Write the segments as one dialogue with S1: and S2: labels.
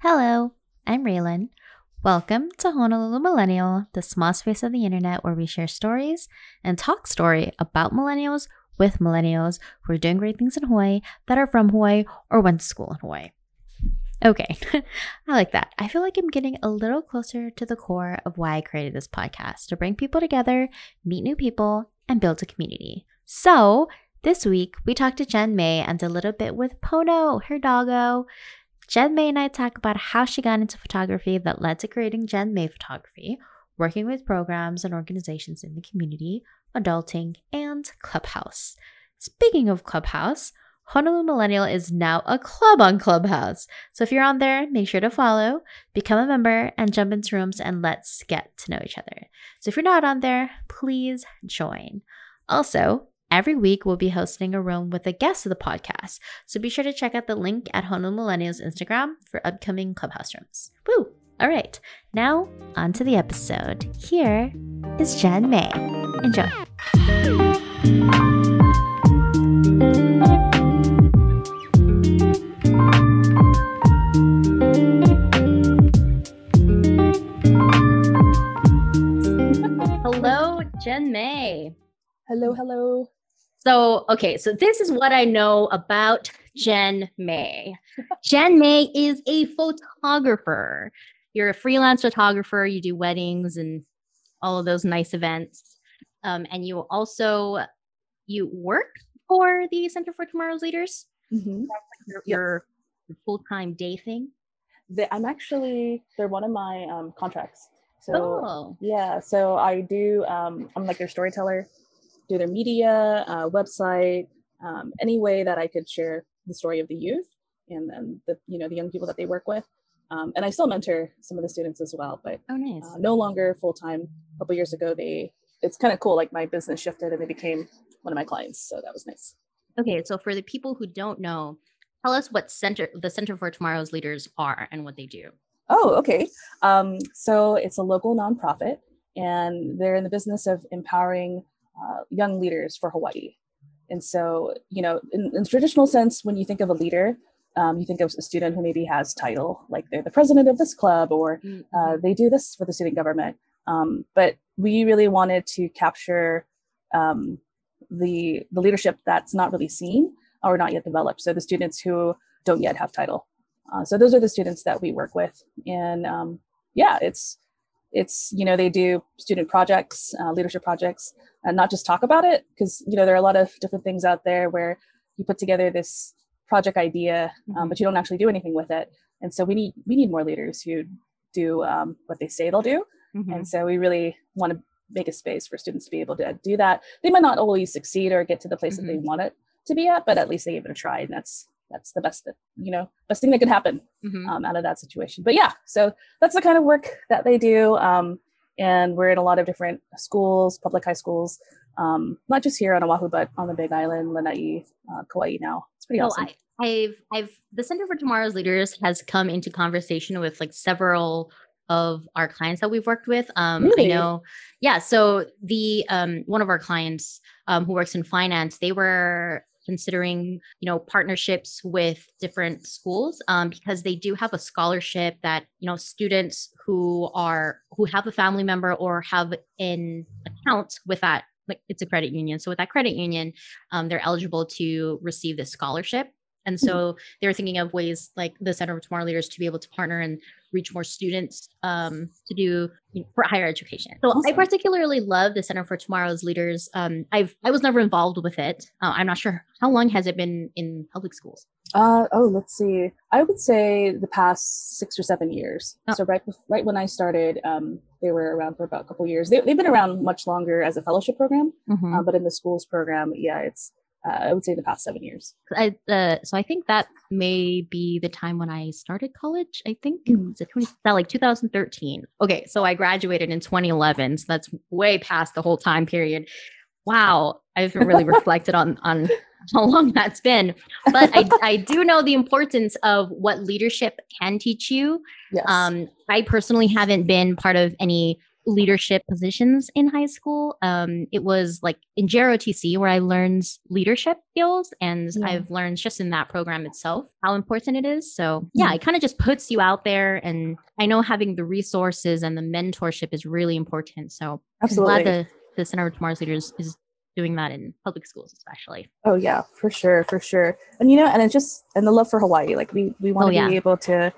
S1: Hello, I'm Raylan. Welcome to Honolulu Millennial, the small space of the internet where we share stories and talk story about millennials with millennials who are doing great things in Hawaii that are from Hawaii or went to school in Hawaii. Okay, I like that. I feel like I'm getting a little closer to the core of why I created this podcast to bring people together, meet new people, and build a community. So, this week we talked to Jen May and a little bit with Pono, her doggo. Jen May and I talk about how she got into photography that led to creating Jen May Photography, working with programs and organizations in the community, adulting, and Clubhouse. Speaking of Clubhouse, Honolulu Millennial is now a club on Clubhouse. So if you're on there, make sure to follow, become a member, and jump into rooms and let's get to know each other. So if you're not on there, please join. Also, Every week, we'll be hosting a room with a guest of the podcast. So be sure to check out the link at Honolulu Millennials Instagram for upcoming Clubhouse rooms. Woo! All right, now on to the episode. Here is Jen May. Enjoy. Hello, Jen May.
S2: Hello, hello.
S1: So, okay, so this is what I know about Jen May. Jen May is a photographer. You're a freelance photographer, you do weddings and all of those nice events. Um, and you also you work for the Center for Tomorrow's Leaders. Mm-hmm. Your, your, your full-time day thing.
S2: The, I'm actually they're one of my um, contracts. So oh. yeah, so I do. Um, I'm like their storyteller do their media, uh, website, um, any way that I could share the story of the youth and then the you know the young people that they work with. Um, and I still mentor some of the students as well, but
S1: oh, nice.
S2: uh, no longer full time. A couple years ago, they it's kind of cool. Like my business shifted and they became one of my clients, so that was nice.
S1: Okay, so for the people who don't know, tell us what center the Center for Tomorrow's Leaders are and what they do.
S2: Oh, okay. Um, so it's a local nonprofit, and they're in the business of empowering uh, young leaders for Hawaii. And so, you know, in, in traditional sense, when you think of a leader, um, you think of a student who maybe has title, like they're the president of this club or uh, mm-hmm. they do this for the student government. Um, but we really wanted to capture um, the the leadership that's not really seen or not yet developed. So the students who don't yet have title. Uh, so those are the students that we work with, and um, yeah, it's it's you know they do student projects uh, leadership projects and not just talk about it because you know there are a lot of different things out there where you put together this project idea um, mm-hmm. but you don't actually do anything with it and so we need we need more leaders who do um, what they say they'll do mm-hmm. and so we really want to make a space for students to be able to do that they might not always succeed or get to the place mm-hmm. that they mm-hmm. want it to be at but at least they give it a try and that's that's the best that you know best thing that could happen mm-hmm. um, out of that situation but yeah so that's the kind of work that they do um, and we're in a lot of different schools public high schools um, not just here on oahu but on the big island lanai uh, kauai now it's pretty awesome I,
S1: I've I've the Center for Tomorrow's Leaders has come into conversation with like several of our clients that we've worked with. Um, really? I know, yeah. So the um, one of our clients um, who works in finance, they were considering you know partnerships with different schools um, because they do have a scholarship that you know students who are who have a family member or have an account with that like it's a credit union. So with that credit union um, they're eligible to receive this scholarship and mm-hmm. so they're thinking of ways like the Center for Tomorrow Leaders to be able to partner and reach more students um, to do you know, for higher education. So awesome. I particularly love the Center for Tomorrow's Leaders. Um, I've I was never involved with it. Uh, I'm not sure how long has it been in public schools.
S2: Uh, oh, let's see. I would say the past six or seven years. Oh. So right right when I started, um, they were around for about a couple years. They, have been around much longer as a fellowship program, mm-hmm. uh, but in the schools program, yeah, it's uh, I would say the past seven years.
S1: I, uh, so I think that may be the time when I started college. I think mm. was it 20, that like 2013. Okay, so I graduated in 2011. So that's way past the whole time period. Wow, I haven't really reflected on on how long that's been, but I I do know the importance of what leadership can teach you. Yes. Um, I personally haven't been part of any leadership positions in high school. Um, it was like in JROTC where I learned leadership skills, and
S2: Yeah.
S1: I've learned just in that program itself how important it is. So yeah,
S2: Mhm.
S1: it kind of just puts you out there, and I know having the resources and the mentorship is really important. So
S2: Absolutely.
S1: I'm glad the the Center for Tomorrow's Leaders is doing that in public schools, especially.
S2: Oh yeah, for sure, for sure. And you know, and it's just and the love for Hawaii. Like we we want
S1: Oh,
S2: to
S1: yeah.
S2: be able to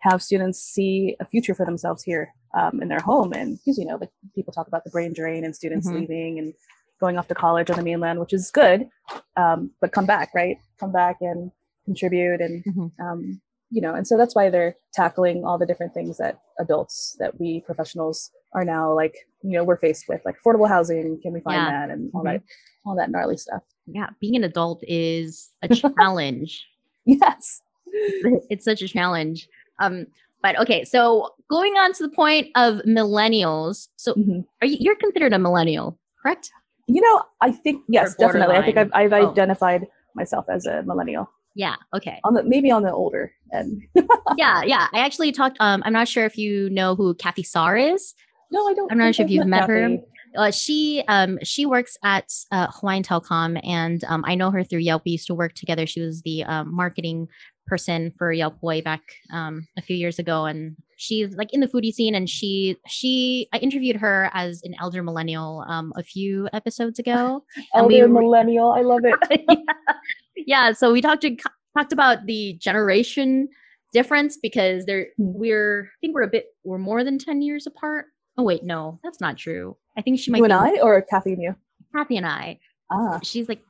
S2: have students see a future for themselves here um, in their home. And because you know, like people talk about the brain drain and students
S1: Mhm.
S2: leaving and going off to college on the mainland, which is good. Um, but come back, right? Come back and contribute and
S1: Mhm.
S2: um, you know, and so that's why they're tackling all the different things that adults that we professionals are now like, you know, we're faced with like affordable housing. Can we find
S1: Yeah.
S2: that and all
S1: Mhm.
S2: that, all that gnarly stuff.
S1: Yeah, being an adult is a challenge.
S2: Yes.
S1: it's such a challenge. Um, but okay, so going on to the point of millennials. So
S2: Mhm.
S1: are you you're considered a millennial, correct?
S2: You know, I think yes, definitely. I think I've. I've
S1: Oh.
S2: identified myself as a millennial
S1: Yeah, okay.
S2: on the maybe on the older end.
S1: Yeah, yeah. I actually talked um I'm not sure if you know who Kathy Sarr is.
S2: no, I don't.
S1: I'm not sure if you've met her. Uh, she um she works at uh, Hawaiian Telcom and um I know her through Yelp. We used to work together. She was the um, marketing person for Yelp way back um a few years ago and she's like in the foodie scene and she she I interviewed her as an elder millennial um a few episodes ago. And we
S2: Elder
S1: re-
S2: millennial. I love it.
S1: yeah. yeah, so we talked to, talked about the generation difference because they're
S2: Hmm.
S1: we're I think we're a bit we're more than 10 years apart. Oh wait, no, that's not true. I think she might
S2: you and I, or Kathy and you?
S1: Kathy and I.
S2: Ah,
S1: She's like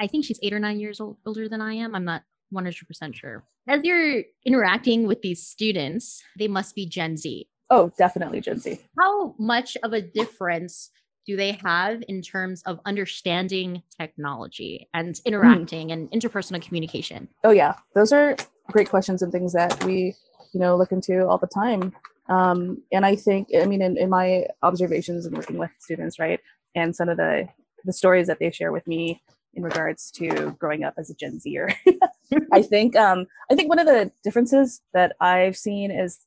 S1: I- think she's 8 or 9 years old, older than I am. I'm not 100% sure. As you're interacting with these students, they must be Gen Z.
S2: oh, definitely Gen Z.
S1: How much of a difference do they have in terms of understanding technology and interacting and interpersonal communication?
S2: Oh yeah, those are great questions and things that we, you know, look into all the time. Um, and I think, I mean, in, in my observations and working with students, right, and some of the the stories that they share with me in regards to growing up as a Gen Zer, I think, um, I think one of the differences that I've seen is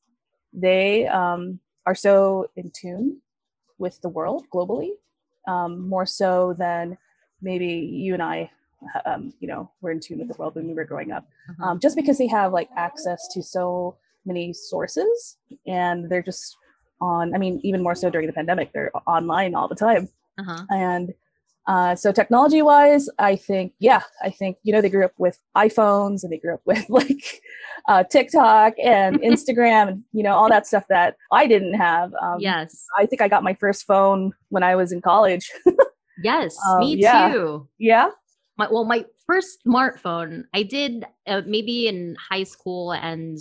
S2: they um, are so in tune with the world globally, um, more so than maybe you and I, um, you know, were in tune with the world when we were growing up
S1: Uh-huh.
S2: um, just because they have like access to so many sources and they're just on i mean even more so during the pandemic they're online all the time
S1: Uh-huh.
S2: and uh, so technology wise i think yeah i think you know they grew up with iphones and they grew up with like uh, tiktok and instagram and you know all that stuff that i didn't have um,
S1: yes.
S2: i think i got my first phone when i was in college
S1: Yes,
S2: Um,
S1: me
S2: yeah.
S1: too.
S2: yeah
S1: My well, my first smartphone I did uh, maybe in high school and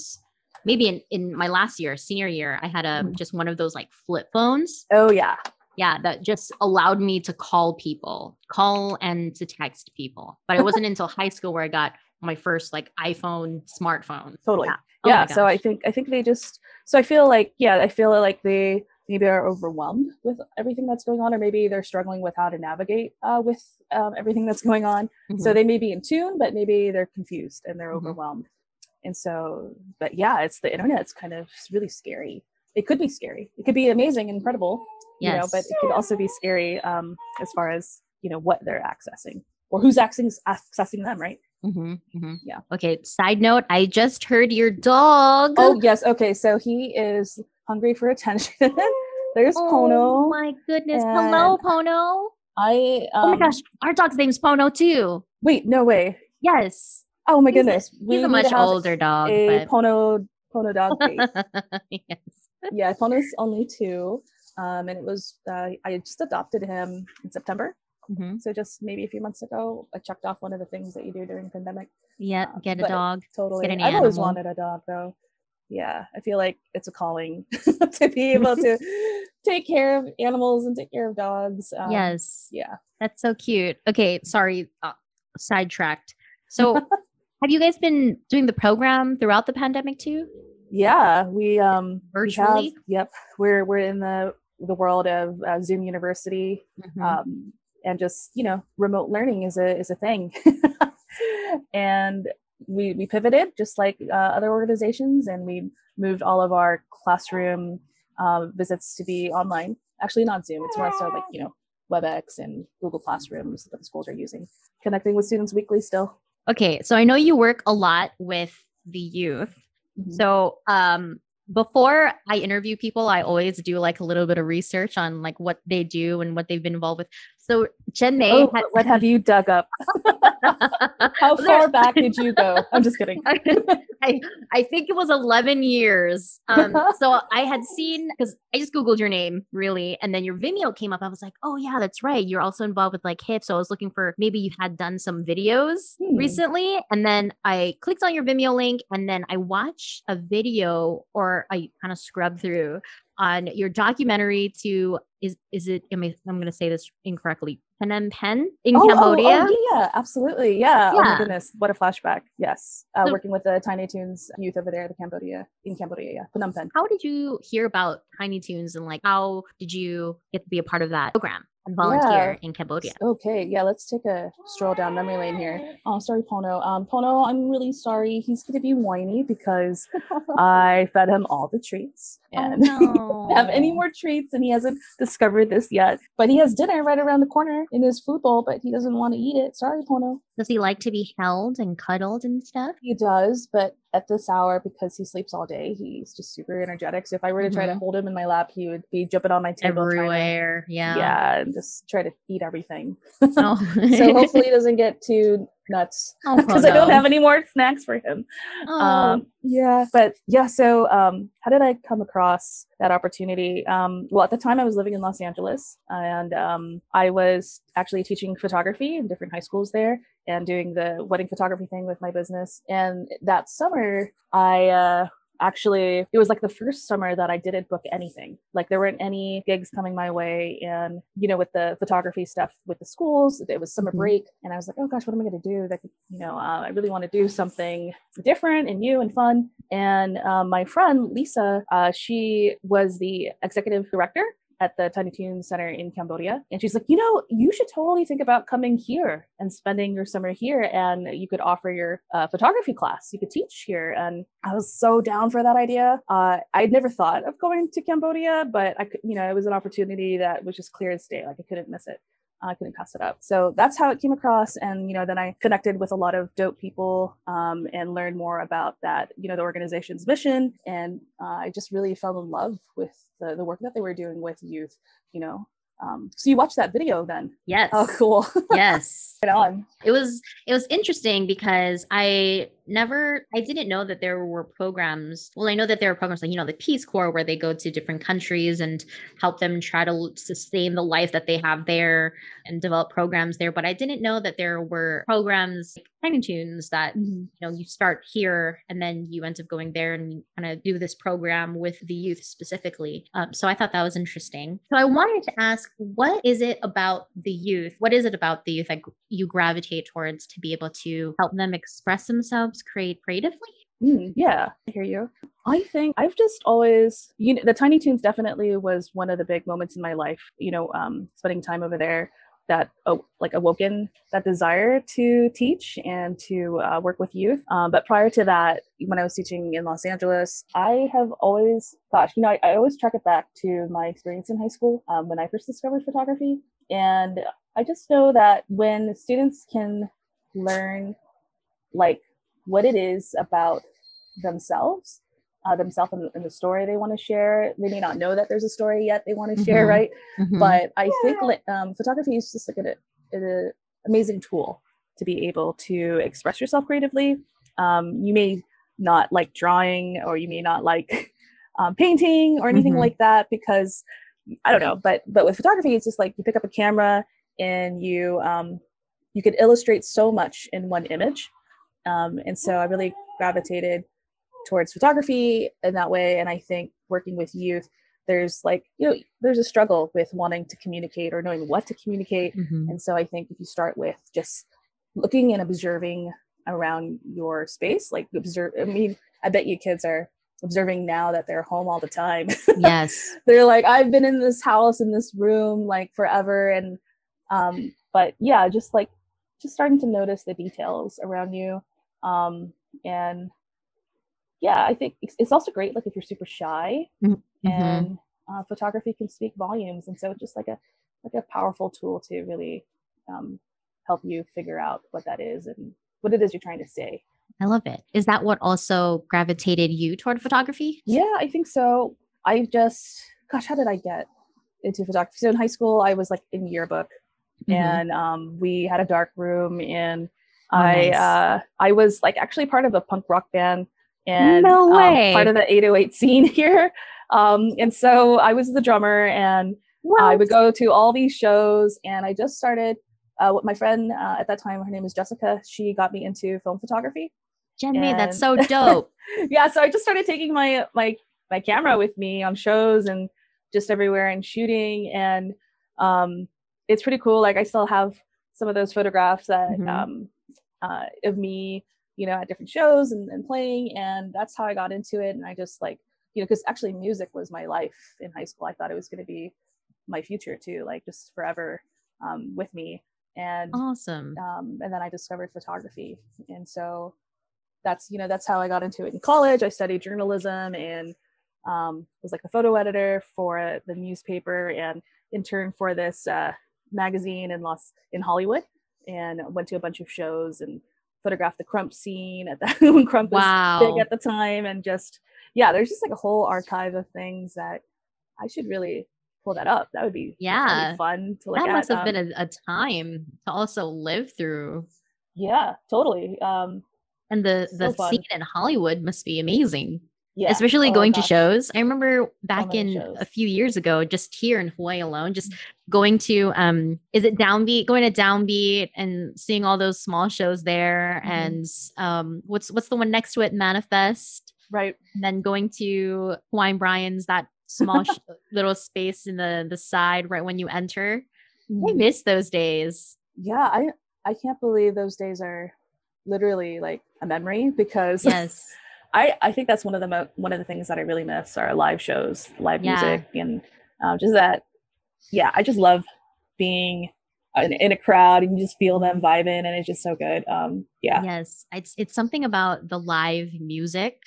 S1: maybe in, in my last year, senior year, I had a
S2: Mhm.
S1: just one of those like flip phones.
S2: oh yeah
S1: Yeah, that just allowed me to call people, call and to text people. But it wasn't until high school where I got my first like iPhone smartphone.
S2: totally
S1: Yeah. Oh
S2: yeah so i think i think they just so i feel like yeah i feel like they maybe are overwhelmed with everything that's going on or maybe they're struggling with how to navigate uh, with um, everything that's going on so
S1: Mhm.
S2: they may be in tune but maybe they're confused and they're
S1: Mhm.
S2: overwhelmed and so but yeah it's the internet's kind of really scary it could be scary it could be amazing incredible you know but it could also be scary um, as far as you know what they're accessing or who's accessing accessing them right
S1: Mhm, mhm.
S2: Yeah.
S1: Okay. Side note: I just heard your dog.
S2: Oh yes, okay. So he is hungry for attention. There's
S1: Oh
S2: Pono.
S1: Oh my goodness! Hello, Pono.
S2: I um,
S1: oh my gosh, our dog's name's Pono too.
S2: Wait, no way.
S1: Yes,
S2: Oh my
S1: He's a-
S2: goodness.
S1: he's
S2: We
S1: a much older dog,
S2: A
S1: but
S2: Pono Pono dog
S1: yes.
S2: Yeah, Pono's only two. Um, and it was uh, I just adopted him in September.
S1: Mhm.
S2: So just maybe a few months ago, I checked off one of the things that you do during pandemic.
S1: Yeah,
S2: Um,
S1: get a dog.
S2: Totally.
S1: Get an
S2: I've always
S1: animal.
S2: wanted a dog though. Yeah, I feel like it's a calling to be able to take care of animals and take care of dogs. Um,
S1: yes,
S2: Yeah.
S1: that's so cute. Okay, sorry, uh, sidetracked. So, have you guys been doing the program throughout the pandemic too?
S2: Yeah, we um we have-
S1: Virtually?
S2: yep, we're we're in the the world of uh, Zoom University,
S1: Mhm.
S2: um, and just you know, remote learning is a is a thing, and we we pivoted just like uh, other organizations, and we moved all of our classroom um, visits to be online. Actually, not Zoom. It's more so like you know WebEx and Google Classrooms that the schools are using. Connecting with students weekly still.
S1: Okay, so I know you work a lot with the youth. Mm-hmm. So, um, before I interview people, I always do like a little bit of research on like what they do and what they've been involved with. So Jen May,
S2: oh, had- what have you dug up? How far back did you go? I'm just kidding.
S1: I I think it was 11 years. Um, so I had seen because I just googled your name really, and then your Vimeo came up. I was like, oh yeah, that's right. You're also involved with like HIP. So I was looking for maybe you had done some videos hmm. recently, and then I clicked on your Vimeo link, and then I watched a video or I kind of scrubbed through on your documentary to is is it I I'm going to say this incorrectly Phnom Penh in oh, Cambodia.
S2: Oh, oh, yeah, absolutely. Yeah. yeah. Oh my goodness, what a flashback. Yes, uh, so, working with the Tiny Toones youth over there, the Cambodia in Cambodia. Yeah, Phnom Penh.
S1: How did you hear about Tiny Toones and like how did you get to be a part of that program? And volunteer yeah. in Cambodia.
S2: Okay, yeah, let's take a stroll down memory lane here. Oh, sorry, Pono. Um, Pono, I'm really sorry. He's going to be whiny because I fed him all the treats oh, and oh, no. have any more treats, and he hasn't discovered this yet. But he has dinner right around the corner in his food bowl, but he doesn't want to eat it. Sorry, Pono.
S1: Does he like to be held and cuddled and stuff?
S2: He does, but at this hour, because he sleeps all day, he's just super energetic. So if I were to try mm-hmm. to hold him in my lap, he would be jumping on my table
S1: everywhere. To, yeah,
S2: yeah, and just try to eat everything. Oh. so hopefully he doesn't get too nuts because oh, no. I don't have any more snacks for him. Oh. Um, yeah, but yeah. So um, how did I come across that opportunity? Um, well, at the time I was living in Los Angeles, and um, I was actually teaching photography in different high schools there and doing the wedding photography thing with my business. And that summer, I uh, actually it was like the first summer that I didn't book anything. Like there weren't any gigs coming my way. And you know, with the photography stuff with the schools, it was summer mm-hmm. break, and I was like, oh gosh, what am I going to do? That you know, uh, I really want to do something different and new and fun. And um, my friend Lisa, uh, she was the executive director at the Tiny Toon Center in Cambodia. And she's like, you know, you should totally think about coming here and spending your summer here. And you could offer your uh, photography class. You could teach here. And I was so down for that idea. Uh, I'd never thought of going to Cambodia, but I you know, it was an opportunity that was just clear as day. Like I couldn't miss it. I couldn't pass it up. So that's how it came across. And, you know, then I connected with a lot of dope people um, and learned more about that, you know, the organization's mission. And uh, I just really fell in love with the, the work that they were doing with youth, you know. Um, so you watched that video then?
S1: Yes.
S2: Oh, cool.
S1: yes.
S2: right on.
S1: It was it was interesting because I never I didn't know that there were programs. Well, I know that there are programs like, you know, the Peace Corps where they go to different countries and help them try to sustain the life that they have there and develop programs there. But I didn't know that there were programs like Tiny Toones that, mm-hmm. you know, you start here and then you end up going there and kind of do this program with the youth specifically. Um, so I thought that was interesting. So I wanted to ask, what is it about the youth? What is it about the youth that you gravitate towards to be able to help them express themselves create creatively?
S2: Mm, yeah, I hear you. I think I've just always, you know, the Tiny Toones definitely was one of the big moments in my life. You know, um, spending time over there that oh, like awoken that desire to teach and to uh, work with youth. Um, but prior to that, when I was teaching in Los Angeles, I have always thought, you know, I, I always track it back to my experience in high school um, when I first discovered photography. And I just know that when students can learn like what it is about themselves, uh, themselves and, the story they want to share. They may not know that there's a story yet they want to share, mm-hmm. right? Mm-hmm. But I think um, photography is just like an, an amazing tool to be able to express yourself creatively. Um, you may not like drawing, or you may not like um, painting or anything mm-hmm. like that because I don't know. But but with photography, it's just like you pick up a camera and you um, you could illustrate so much in one image um, and so I really gravitated towards photography in that way. And I think working with youth, there's like, you know, there's a struggle with wanting to communicate or knowing what to communicate. Mm-hmm. And so I think if you start with just looking and observing around your space, like observe, I mean, I bet you kids are observing now that they're home all the time.
S1: Yes.
S2: they're like, I've been in this house, in this room, like forever. And, um, but yeah, just like, just starting to notice the details around you um, and yeah, I think it's, it's also great. Like if you're super shy mm-hmm. and uh, photography can speak volumes, and so it's just like a like a powerful tool to really um, help you figure out what that is and what it is you're trying to say.
S1: I love it. Is that what also gravitated you toward photography?
S2: Yeah, I think so. I just, gosh, how did I get into photography? So in high school, I was like in yearbook, mm-hmm. and um, we had a dark room, and oh, I nice. uh, I was like actually part of a punk rock band, and
S1: no
S2: um, part of the 808 scene here. Um, and so I was the drummer, and what? I would go to all these shows, and I just started. Uh, with my friend uh, at that time, her name is Jessica. She got me into film photography.
S1: Jenny, that's so dope.
S2: yeah, so I just started taking my my my camera with me on shows and just everywhere and shooting, and um, it's pretty cool. Like I still have some of those photographs that mm-hmm. um, uh, of me, you know, at different shows and, and playing, and that's how I got into it. And I just like you know, because actually music was my life in high school. I thought it was going to be my future too, like just forever um, with me. And
S1: awesome.
S2: Um, and then I discovered photography, and so that's you know that's how I got into it in college. I studied journalism and um, was like the photo editor for the newspaper and intern for this uh, magazine in Los in Hollywood, and went to a bunch of shows and photographed the Krump scene at that when Krump wow. was big at the time, and just yeah, there's just like a whole archive of things that I should really pull that up. That would be
S1: yeah
S2: be fun to look
S1: that
S2: at.
S1: must have um, been a, a, time to also live through.
S2: Yeah, totally. Um,
S1: and the the scene in Hollywood must be amazing. Yeah. Especially oh, going to shows. I remember back in shows. a few years ago, just here in Hawaii alone, just going to um is it downbeat, going to downbeat and seeing all those small shows there. Mm-hmm. And um what's what's the one next to it? Manifest.
S2: Right.
S1: And then going to Hawaiian Brian's, that small sh- little space in the the side right when you enter. Mm-hmm. I miss those days.
S2: Yeah, I I can't believe those days are literally like a memory because
S1: yes.
S2: I, I think that's one of the mo- one of the things that I really miss are live shows, live yeah. music, and um, just that. Yeah, I just love being in, in, a crowd and you just feel them vibing, and it's just so good. Um, yeah.
S1: Yes, it's it's something about the live music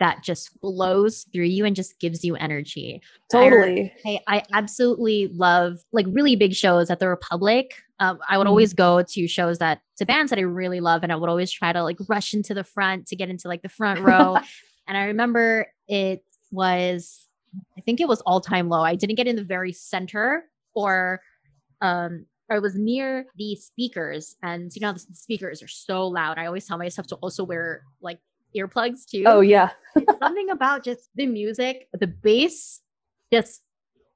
S1: that just flows through you and just gives you energy.
S2: Totally.
S1: I, I, absolutely love like really big shows at the Republik. Um, I would mm. always go to shows that to bands that I really love, and I would always try to like rush into the front to get into like the front row. and I remember it was, I think it was all time low. I didn't get in the very center or um I was near the speakers, and you know the speakers are so loud. I always tell myself to also wear like earplugs too.
S2: Oh yeah.
S1: something about just the music, the bass just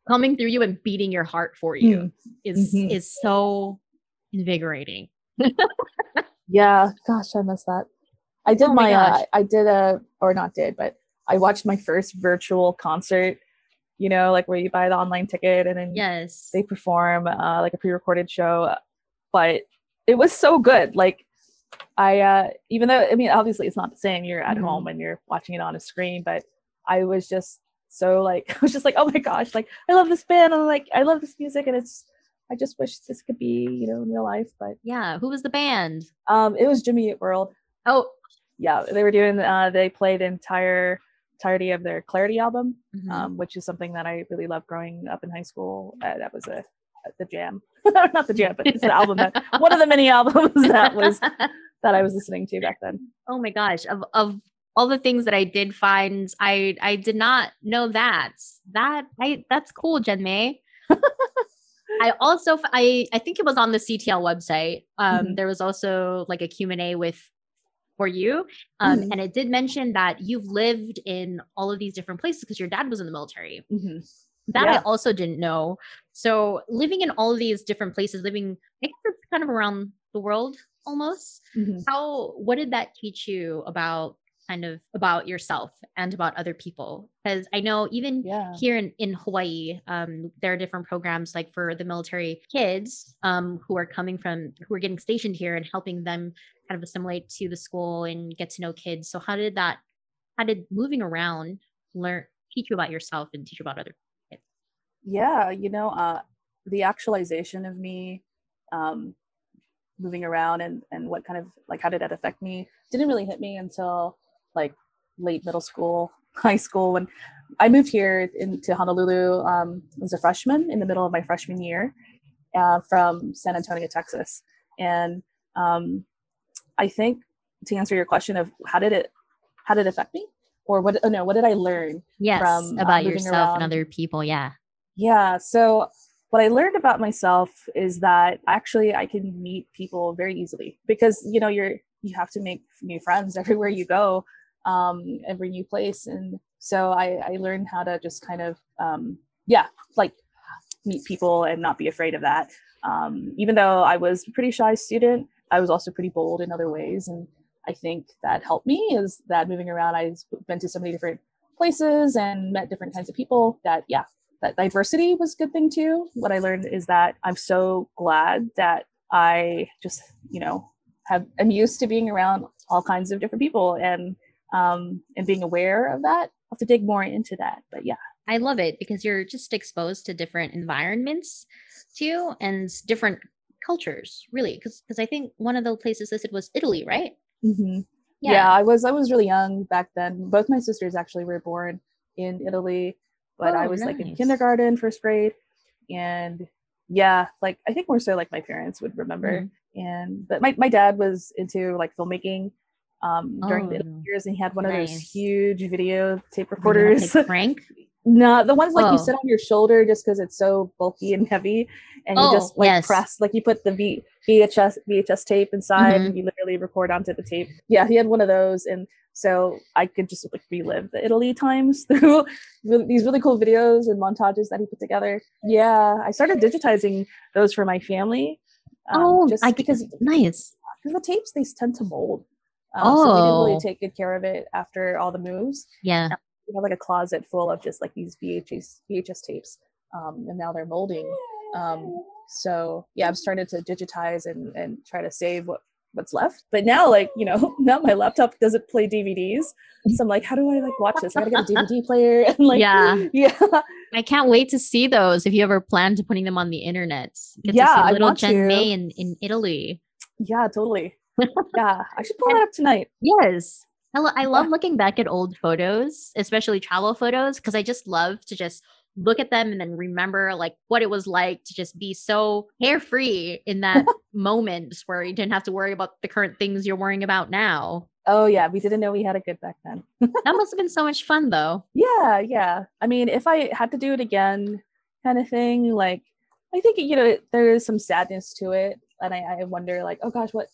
S1: coming through you and beating your heart for you mm. is mm-hmm. is so invigorating.
S2: yeah, gosh, I miss that. I did oh my, my uh, I did a or not did, but I watched my first virtual concert. You know, like where you buy the online ticket and then
S1: yes,
S2: they perform uh, like a pre-recorded show. But it was so good. Like I uh, even though I mean obviously it's not the same. You're at mm-hmm. home and you're watching it on a screen, but I was just so like I was just like oh my gosh, like I love this band and like I love this music and it's I just wish this could be you know in real life. But
S1: yeah, who was the band?
S2: Um, it was Jimmy Eat World.
S1: Oh,
S2: yeah, they were doing. Uh, they played the entire entirety of their Clarity album, mm-hmm. um, which is something that I really loved growing up in high school. Uh, that was a the jam, not the jam, but it's the album that one of the many albums that was that I was listening to back then.
S1: Oh my gosh. Of of all the things that I did find, I I did not know that. That I that's cool, Jen May. I also I I think it was on the CTL website. Um, mm-hmm. there was also like a Q&A with for you. Um, mm-hmm. and it did mention that you've lived in all of these different places because your dad was in the military. Mm-hmm. That yeah. I also didn't know. So living in all of these different places, living I guess kind of around the world almost. Mm-hmm. How what did that teach you about kind of about yourself and about other people. Because i know even yeah. here in, in hawaii um, there are different programs like for the military kids um, who are coming from who are getting stationed here and helping them kind of assimilate to the school and get to know kids. So how did that how did moving around learn teach you about yourself and teach you about other kids?
S2: Yeah you know uh, the actualization of me um, moving around and and what kind of like how did that affect me didn't really hit me until like late middle school high school when I moved here into Honolulu um, as a freshman in the middle of my freshman year uh, from San Antonio, Texas. And um, I think to answer your question of how did it how did it affect me or what oh no what did I learn
S1: yes
S2: from, uh,
S1: about
S2: moving
S1: yourself
S2: around?
S1: and other people yeah
S2: yeah so what I learned about myself is that actually I can meet people very easily because you know you're you have to make new friends everywhere you go um, every new place. And so I, I learned how to just kind of um, yeah like meet people and not be afraid of that. Um, even though I was a pretty shy student I was also pretty bold in other ways. And I think that helped me is that moving around I've been to so many different places and met different kinds of people that yeah that diversity was a good thing too. What I learned is that I'm so glad that I just you know have I'm used to being around all kinds of different people. And um, and being aware of that. I'll have to dig more into that. But yeah.
S1: I love it because you're just exposed to different environments too and different cultures, really. Because because I think one of the places listed was Italy, right?
S2: Mm-hmm. Yeah. yeah. I was I was really young back then. Both my sisters actually were born in Italy, but oh, I was nice. like in kindergarten, first grade, and yeah, like I think more so like my parents would remember. Mm-hmm and but my, my dad was into like filmmaking um, during oh, the years, and he had one nice. of those huge video tape recorders.
S1: Frank?
S2: no, the ones like oh. you sit on your shoulder just because it's so bulky and heavy, and oh, you just like yes. press, like you put the v, VHS VHS tape inside, mm-hmm. and you literally record onto the tape. Yeah, he had one of those, and so I could just like relive the Italy times through these really cool videos and montages that he put together. Yeah, I started digitizing those for my family
S1: um, oh, just I, because nice.
S2: Because the tapes they tend to mold. Um, oh, so we didn't really oh. take good care of it after all the moves.
S1: Yeah,
S2: we have like a closet full of just like these VHS VHS tapes, um, and now they're molding. Um, so yeah, I've started to digitize and and try to save what what's left. But now, like you know, now my laptop doesn't play DVDs, so I'm like, how do I like watch this? I gotta get a DVD player and like
S1: yeah,
S2: yeah.
S1: I can't wait to see those. If you ever plan to putting them on the internet, Get yeah, little Jen May in in Italy.
S2: Yeah, totally. yeah, I should pull that up tonight.
S1: Yes. I, lo- I love looking back at old photos, especially travel photos, because I just love to just look at them and then remember like what it was like to just be so carefree in that moment where you didn't have to worry about the current things you're worrying about now.
S2: Oh yeah, we didn't know we had it good back then.
S1: that must have been so much fun though.
S2: Yeah, yeah. I mean, if I had to do it again, kind of thing, like I think you know there is some sadness to it, and I, I wonder like, oh gosh, what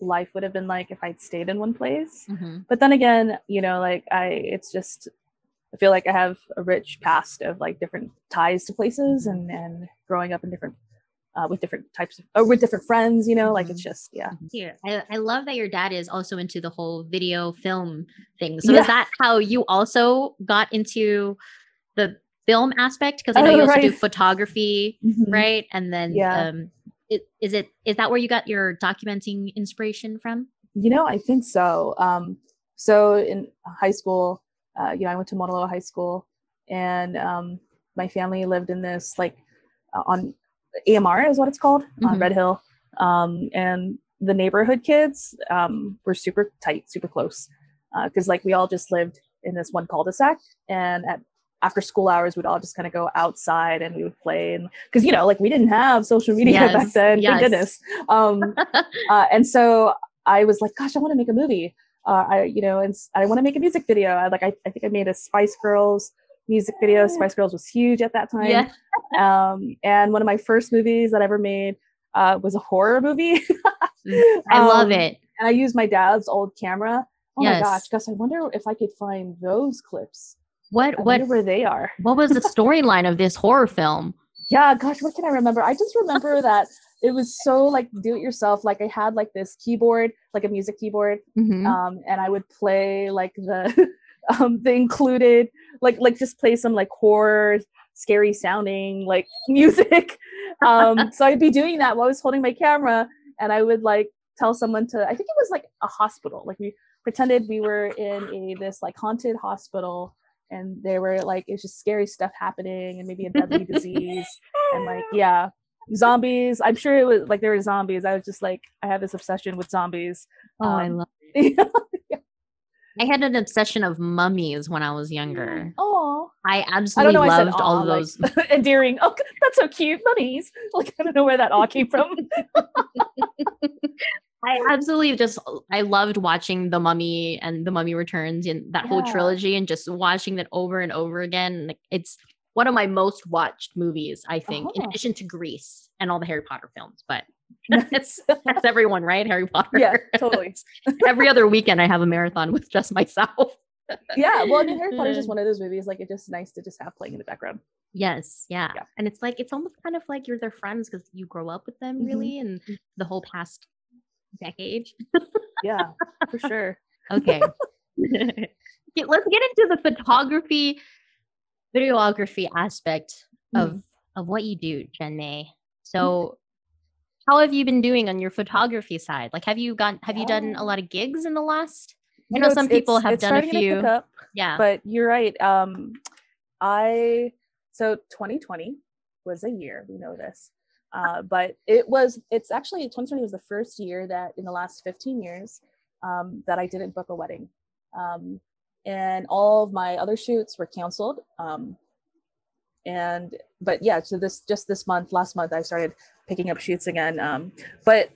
S2: life would have been like if I'd stayed in one place. Mm-hmm. But then again, you know, like I, it's just I feel like I have a rich past of like different ties to places and and growing up in different uh, with different types of or with different friends, you know, like it's mm-hmm. just yeah.
S1: Here, I, I love that your dad is also into the whole video film thing. So yeah. is that how you also got into the film aspect? Because I know oh, you also right. do photography, mm-hmm. right? And then yeah. um it, is it is that where you got your documenting inspiration from?
S2: You know, I think so. Um so in high school, uh, you know, I went to Moanalua High School, and um, my family lived in this like uh, on AMR is what it's called mm-hmm. on Red Hill, um, and the neighborhood kids um, were super tight, super close, because uh, like we all just lived in this one cul-de-sac, and at after school hours we'd all just kind of go outside and we would play and because you know like we didn't have social media yes, back then yes. thank goodness um, uh, and so i was like gosh i want to make a movie uh, I, you know, and I want to make a music video. I, like, I, I think I made a Spice Girls music video. Spice Girls was huge at that time. Yeah. um, and one of my first movies that I ever made uh, was a horror movie.
S1: Mm, I um, love it.
S2: And I used my dad's old camera. Oh yes. my gosh, Gus, I wonder if I could find those clips.
S1: What,
S2: I
S1: what,
S2: where they are.
S1: what was the storyline of this horror film?
S2: Yeah, gosh, what can I remember? I just remember that it was so like do it yourself like i had like this keyboard like a music keyboard mm-hmm. um, and i would play like the um, the included like like just play some like horror scary sounding like music um, so i'd be doing that while i was holding my camera and i would like tell someone to i think it was like a hospital like we pretended we were in a this like haunted hospital and there were like it's just scary stuff happening and maybe a deadly disease and like yeah zombies. I'm sure it was like there were zombies. I was just like, I have this obsession with zombies.
S1: Oh, um, I love it.
S2: yeah.
S1: I had an obsession of mummies when I was younger.
S2: Oh,
S1: I absolutely
S2: I
S1: loved
S2: said,
S1: all of
S2: like,
S1: those.
S2: endearing. Oh, that's so cute, mummies. Like I don't know where that all came from.
S1: I absolutely just I loved watching The Mummy and The Mummy Returns and that whole trilogy and just watching that over and over again. Like it's one of my most watched movies, I think, in
S2: Oh.
S1: addition to Grease and all the Harry Potter films. But that's that's everyone, right? Harry Potter.
S2: yeah, totally.
S1: Every other weekend I have a marathon with just myself.
S2: Yeah, well, I mean, Harry Potter's just one of those movies. Like, it's just nice to just have playing in the background.
S1: Yes, yeah.
S2: Yeah.
S1: And it's like it's almost kind of like you're their friends because you grow up with them
S2: Mhm.
S1: really and the whole past decade.
S2: Yeah, for sure.
S1: Okay. Let's get into the photography, videography aspect of
S2: Mhm.
S1: of what you do, Jen May. So, how have you been doing on your photography side? Like, have you got have you done a lot of gigs in the last? I
S2: You
S1: know
S2: it's-
S1: some people have done a
S2: starting to pick
S1: few.
S2: up,
S1: Yeah.
S2: but you're right. Um, I so 2020 was a year. We know this, uh, but it was. It's actually 2020 was the first year that in the last 15 years um, that I didn't book a wedding, um, and all of my other shoots were canceled. Um, and but yeah, so this just this month, last month, I started picking up shoots again. Um, but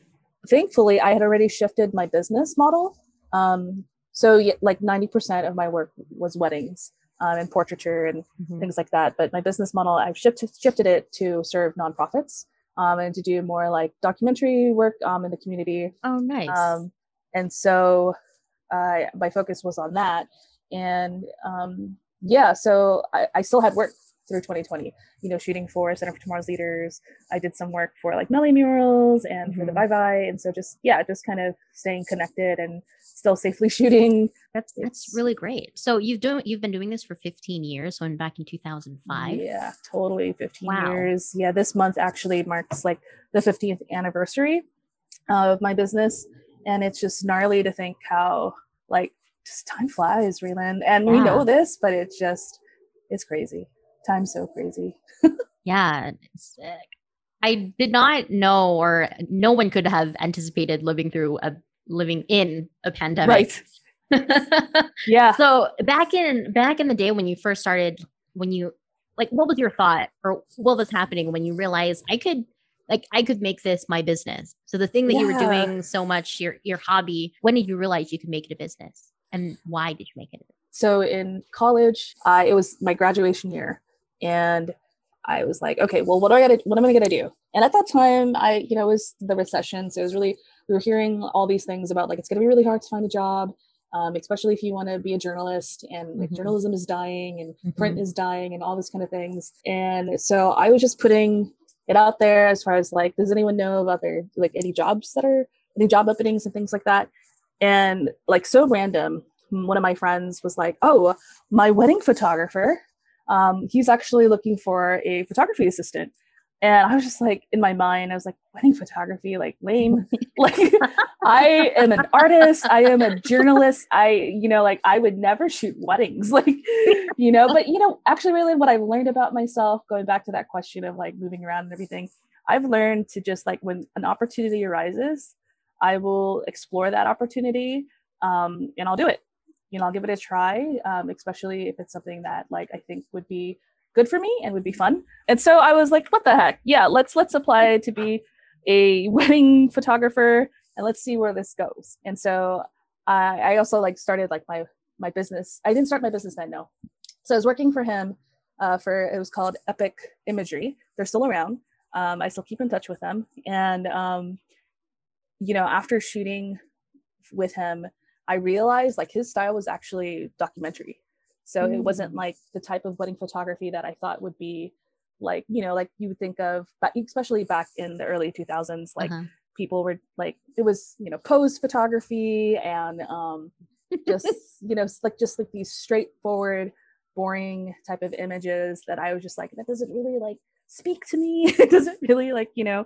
S2: thankfully, I had already shifted my business model. Um, so like 90% of my work was weddings um, and portraiture and
S1: Mhm.
S2: things like that. But my business model, I've shifted shifted it to serve nonprofits um, and to do more like documentary work um, in the community.
S1: Oh, nice.
S2: Um, and so uh, my focus was on that. And um, yeah, so I, I still had work through 2020, you know, shooting for Center for Tomorrow's Leaders. I did some work for like Mele Murals and for the
S1: Mhm.
S2: Bye Bye. And so just, yeah, just kind of staying connected and still safely shooting.
S1: that's that's
S2: it's-
S1: really great. So you've doing you've been doing this for 15 years. So in back in 2005.
S2: Yeah, totally. 15
S1: Wow.
S2: years. Yeah, this month actually marks like the 15th anniversary of my business. And it's just gnarly to think how like just time flies, Raylan. And we know this, but it's just it's crazy. Time's so crazy.
S1: Yeah, it's, I did not know, or no one could have anticipated living through a living in a pandemic. Right.
S2: yeah.
S1: so back in back in the day when you first started, when you like, what was your thought, or what was happening when you realized I could, like, I could make this my business? So the thing that you were doing so much, your your hobby, when did you realize you could make it a business, and why did you make it?
S2: so in college i it was my graduation year and i was like okay well what do i gotta what am i gonna do and at that time i you know it was the recession so it was really we were hearing all these things about like it's gonna be really hard to find a job um, especially if you want to be a journalist and like
S1: Mhm.
S2: journalism is dying and
S1: Mm-hmm.
S2: print is dying and all this kind of things and so i was just putting it out there as far as like does anyone know about their like any jobs that are any job openings and things like that and like so random one of my friends was like oh my wedding photographer um, he's actually looking for a photography assistant. And i was just like in my mind i was like wedding photography? Like lame. Like i am an artist. I am a journalist. I you know like i would never shoot weddings. Like you know but you know actually really what i've learned about myself going back to that question of like moving around and everything i've learned to just like when an opportunity arises i will explore that opportunity um, and i'll do it you know i'll give it a try um, especially if it's something that like i think would be good for me and would be fun. And so i was like what the heck? Yeah let's let's apply to be a wedding photographer and let's see where this goes. And so i i also like started like my my business. I didn't start my business then no. So i was working for him uh, for it was called epic imagery. They're still around. Um, i still keep in touch with them. And um, you know after shooting with him I realized like his style was actually documentary. So it wasn't
S1: Mm.
S2: like the type of wedding photography that I thought would be like, you know, like you would think of, but especially back in the early 2000s, like
S1: Uh-huh.
S2: people were like, it was, you know, pose photography and um, just, you know, like just like these straightforward, boring type of images that I was just like, that doesn't really like speak to me. it doesn't really like, you know,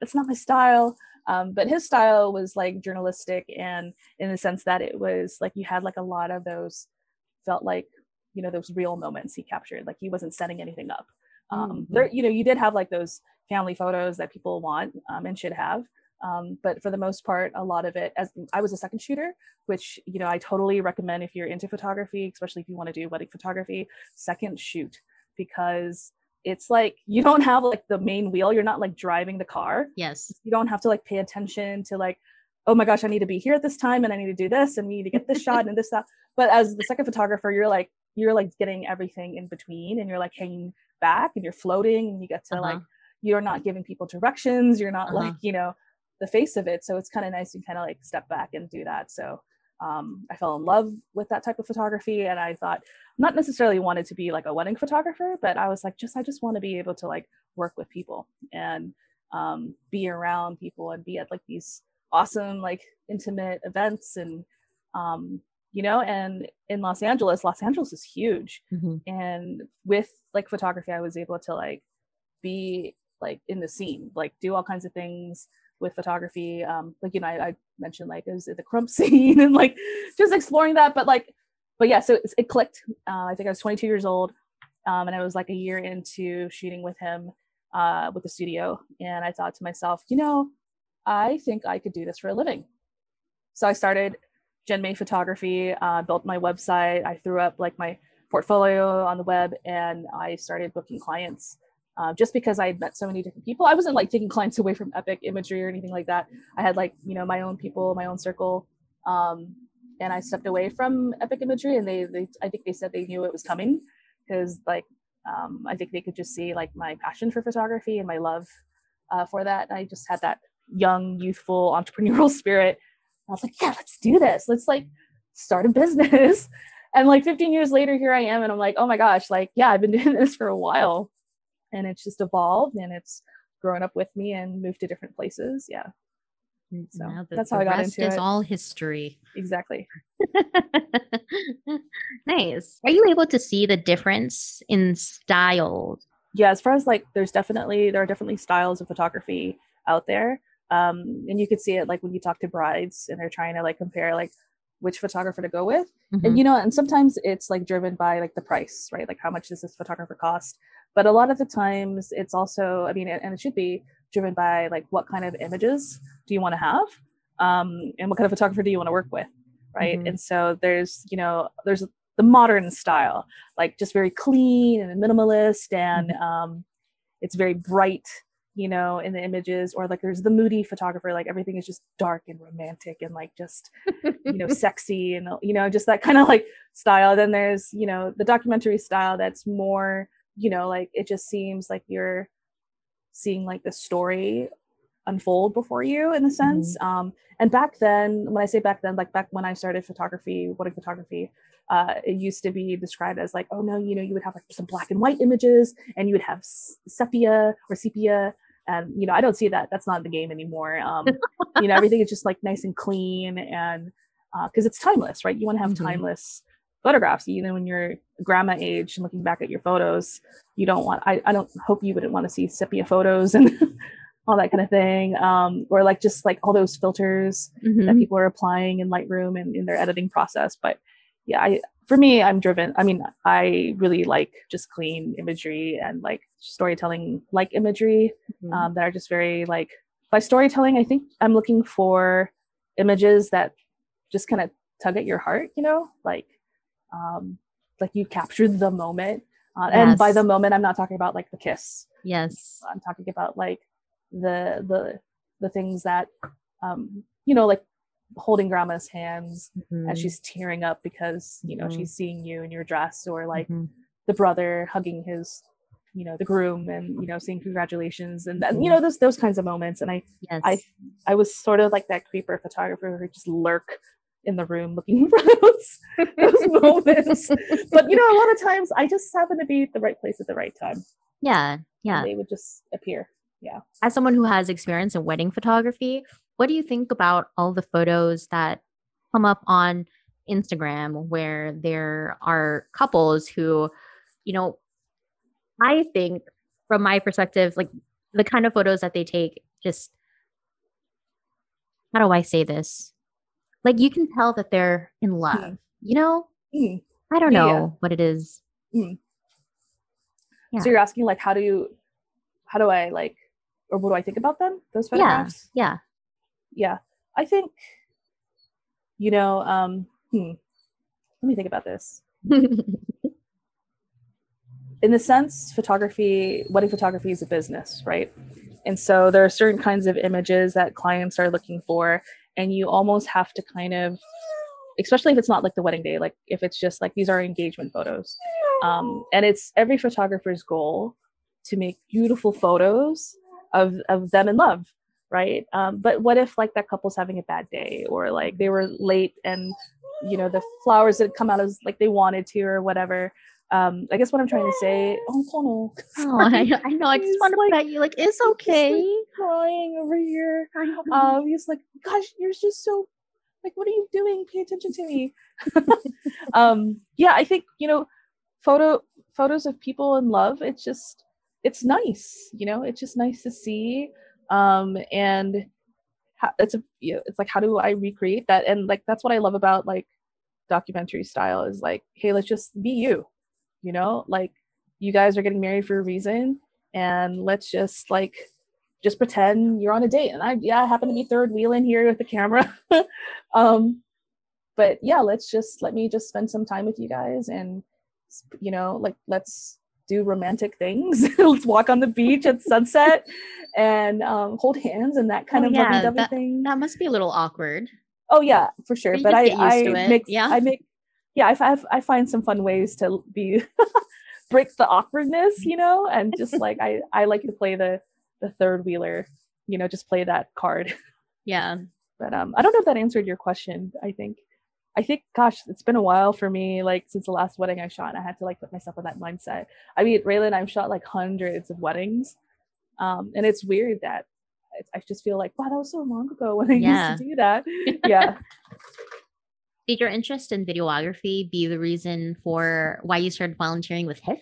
S2: that's not my style. Um, but his style was like journalistic and in the sense that it was like you had like a lot of those felt like you know those real moments he captured like he wasn't setting anything up um
S1: Mhm.
S2: there you know you did have like those family photos that people want um, and should have Um, but for the most part, a lot of it, as I was a second shooter, which you know I totally recommend if you're into photography, especially if you want to do wedding photography, second shoot because it's like you don't have like the main wheel. You're not like driving the car.
S1: Yes.
S2: You don't have to like pay attention to like, oh my gosh, I need to be here at this time and I need to do this and we need to get this shot and this that. But as the second photographer, you're like you're like getting everything in between and you're like hanging back and you're floating and you get to uh-huh. like you're not giving people directions. You're not uh-huh. like you know the face of it. So it's kind of nice to kind of like step back and do that. So um, I fell in love with that type of photography, and I thought not necessarily wanted to be like a wedding photographer, but I was like, just I just want to be able to like work with people and um, be around people and be at like these awesome like intimate events and um, you know and in los angeles los angeles is huge mm-hmm. and with like photography i was able to like be like in the scene like do all kinds of things with photography. Um, like you know, I, I mentioned like it was the krump scene and like just exploring that. But like, but yeah, so it, it clicked. Uh, I think I was 22 years old, um, and I was like a year into shooting with him uh, with the studio, and I thought to myself, you know, I think I could do this for a living. So I started Jen May Photography, uh, built my website. I threw up like my portfolio on the web, and I started booking clients uh, just because I had met so many different people. I wasn't like taking clients away from Epic imagery or anything like that. I had like, you know, my own people, my own circle. Um, and I stepped away from Epic imagery and they, they I think they said they knew it was coming because like, um, I think they could just see like my passion for photography and my love uh, for that. And I just had that young, youthful, entrepreneurial spirit. I was like, yeah, let's do this. Let's like start a business. and like 15 years later, here I am. And I'm like, oh my gosh, like, yeah, I've been doing this for a while and it's just evolved and it's grown up with me and moved to different places. Yeah.
S1: Mm, so that's how I got into it. It's all history.
S2: Exactly.
S1: nice. Are you able to see the difference in styles?
S2: Yeah, as far as like, there's definitely there are definitely styles of photography out there, um, and you could see it like when you talk to brides and they're trying to like compare like which photographer to go with, mm-hmm. and you know, and sometimes it's like driven by like the price, right? Like how much does this photographer cost? But a lot of the times it's also i mean and it should be driven by like what kind of images do you want to have um, and what kind of photographer do you want to work with right mm-hmm. and so there's you know there's the modern style like just very clean and minimalist and mm-hmm. um, it's very bright you know in the images or like there's the moody photographer like everything is just dark and romantic and like just you know sexy and you know just that kind of like style then there's you know the documentary style that's more you know like it just seems like you're seeing like the story unfold before you in a sense mm-hmm. um and back then when i say back then like back when i started photography wedding photography uh, it used to be described as like, oh no, you know, you would have like some black and white images, and you would have sepia or sepia, and you know, I don't see that. That's not the game anymore. Um, you know, everything is just like nice and clean, and because uh, it's timeless, right? You want to have mm-hmm. timeless photographs even when you're grandma age and looking back at your photos you don't want i, I don't hope you wouldn't want to see sepia photos and all that kind of thing um, or like just like all those filters mm-hmm. that people are applying in lightroom and in their editing process but yeah i for me i'm driven i mean i really like just clean imagery and like storytelling like imagery mm-hmm. um, that are just very like by storytelling i think i'm looking for images that just kind of tug at your heart you know like um, like you captured the moment uh, yes. and by the moment i'm not talking about like the kiss
S1: yes
S2: i'm talking about like the the the things that um you know like holding grandma's hands mm-hmm. as she's tearing up because you know mm-hmm. she's seeing you in your dress or like mm-hmm. the brother hugging his you know the groom and you know saying congratulations and then you mm-hmm. know those those kinds of moments and i yes. i i was sort of like that creeper photographer who just lurk in the room looking for those, those moments. But you know, a lot of times I just happen to be at the right place at the right time.
S1: Yeah. Yeah.
S2: they would just appear. Yeah.
S1: As someone who has experience in wedding photography, what do you think about all the photos that come up on Instagram where there are couples who, you know, I think from my perspective, like the kind of photos that they take just how do I say this? Like you can tell that they're in love mm. you know mm. i don't know yeah. what it is mm.
S2: yeah. so you're asking like how do you how do i like or what do i think about them those photographs
S1: yeah yeah
S2: yeah i think you know um hmm, let me think about this in the sense photography wedding photography is a business right and so there are certain kinds of images that clients are looking for and you almost have to kind of especially if it's not like the wedding day like if it's just like these are engagement photos. Um, and it's every photographer's goal to make beautiful photos of of them in love right? Um, but what if like that couple's having a bad day or like they were late and you know the flowers didn't come out as like they wanted to or whatever um, I guess what I'm trying to say. Oh,
S1: Pono. Oh, I, I know. I just want to like, pet you. Like, it's okay. Like,
S2: crying over here. Um, he's like, gosh, you're just so like, what are you doing? Pay attention to me. um, yeah, I think you know, photo photos of people in love. It's just, it's nice. You know, it's just nice to see. Um, and it's a, you know, it's like, how do I recreate that? And like, that's what I love about like documentary style is like, hey, let's just be you you know like you guys are getting married for a reason and let's just like just pretend you're on a date. And i yeah i happen to be third wheeling here with the camera. Um but yeah let's just let me just spend some time with you guys and you know like let's do romantic things. Let's walk on the beach at sunset and um, hold hands and that kind oh, of yeah, lovey-dovey
S1: that,
S2: thing.
S1: that must be a little awkward.
S2: Oh yeah for sure. But i i make yeah. I make yeah, I, I, I find some fun ways to be break the awkwardness, you know, and just like I I like to play the the third wheeler, you know, just play that card.
S1: Yeah.
S2: But um, I don't know if that answered your question. I think, I think, gosh, it's been a while for me. Like since the last wedding I shot, and I had to like put myself in that mindset. I mean, Raylan, I've shot like hundreds of weddings, um, and it's weird that I just feel like, wow, that was so long ago when I yeah. used to do that. yeah.
S1: Did your interest in videography be the reason for why you started volunteering with HIF?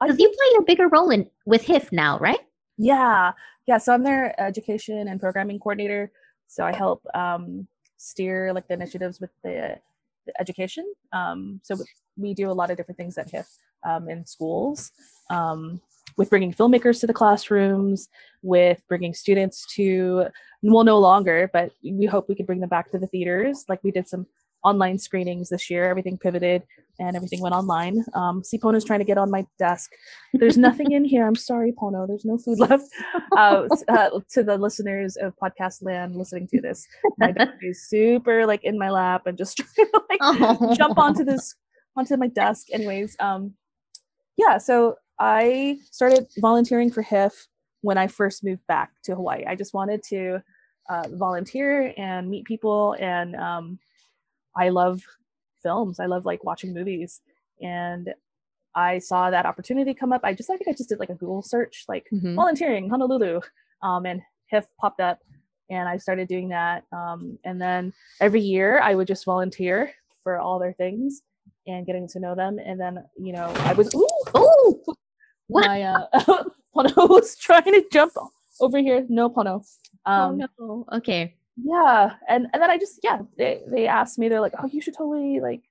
S1: Because you play a bigger role in with HIF now, right?
S2: Yeah, yeah. So I'm their education and programming coordinator. So I help um, steer like the initiatives with the, the education. Um, so we do a lot of different things at HIF um, in schools. Um, with bringing filmmakers to the classrooms, with bringing students to, well, no longer, but we hope we could bring them back to the theaters. Like we did some online screenings this year. Everything pivoted and everything went online. Um, see, Pono's trying to get on my desk. There's nothing in here. I'm sorry, Pono. There's no food left. Uh, uh, to the listeners of podcast land listening to this, my dog is super like in my lap and just trying to like oh. jump onto this onto my desk. Anyways, um, yeah. So I started volunteering for HIF when I first moved back to Hawaii. I just wanted to uh, volunteer and meet people, and um, I love films. I love like watching movies, and I saw that opportunity come up. I just I think I just did like a Google search, like mm-hmm. volunteering Honolulu, um, and HIF popped up, and I started doing that. Um, and then every year I would just volunteer for all their things and getting to know them. And then you know I was ooh, ooh what? My uh, Pono was trying to jump over here. No Pono.
S1: Oh, um, oh no. Okay.
S2: Yeah, and and then I just yeah they they asked me they're like oh you should totally like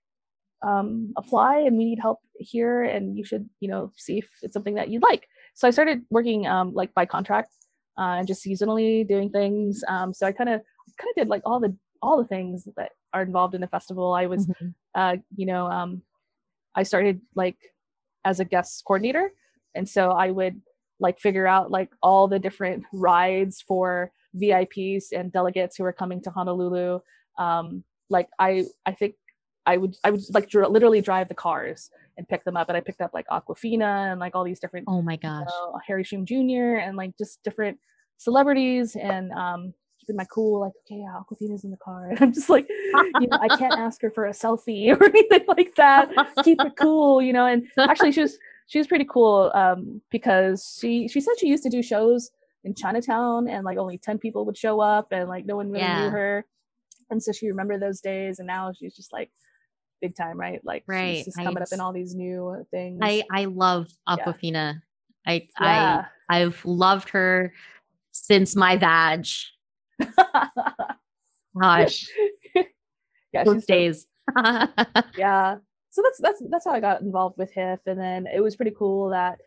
S2: um apply and we need help here and you should you know see if it's something that you'd like. So I started working um like by contract uh, and just seasonally doing things. Um, so I kind of kind of did like all the all the things that are involved in the festival. I was, mm-hmm. uh, you know, um, I started like as a guest coordinator and so i would like figure out like all the different rides for vips and delegates who are coming to honolulu um like i i think i would i would like dr- literally drive the cars and pick them up and i picked up like Awkwafina and like all these different
S1: oh my gosh
S2: you know, harry shum jr and like just different celebrities and um keeping my cool, like, okay, yeah, Awkwafina's in the car. And I'm just like, you know, I can't ask her for a selfie or anything like that. Keep it cool, you know. And actually, she was she was pretty cool um, because she she said she used to do shows in Chinatown and like only 10 people would show up and like no one really yeah. knew her. And so she remembered those days and now she's just like big time, right? Like right. she's just coming up in all these new things.
S1: I I love Awkwafina. Yeah. I yeah. I I've loved her since my vag. Gosh. yeah, those days.
S2: yeah so that's that's that's how I got involved with HIF, and then it was pretty cool that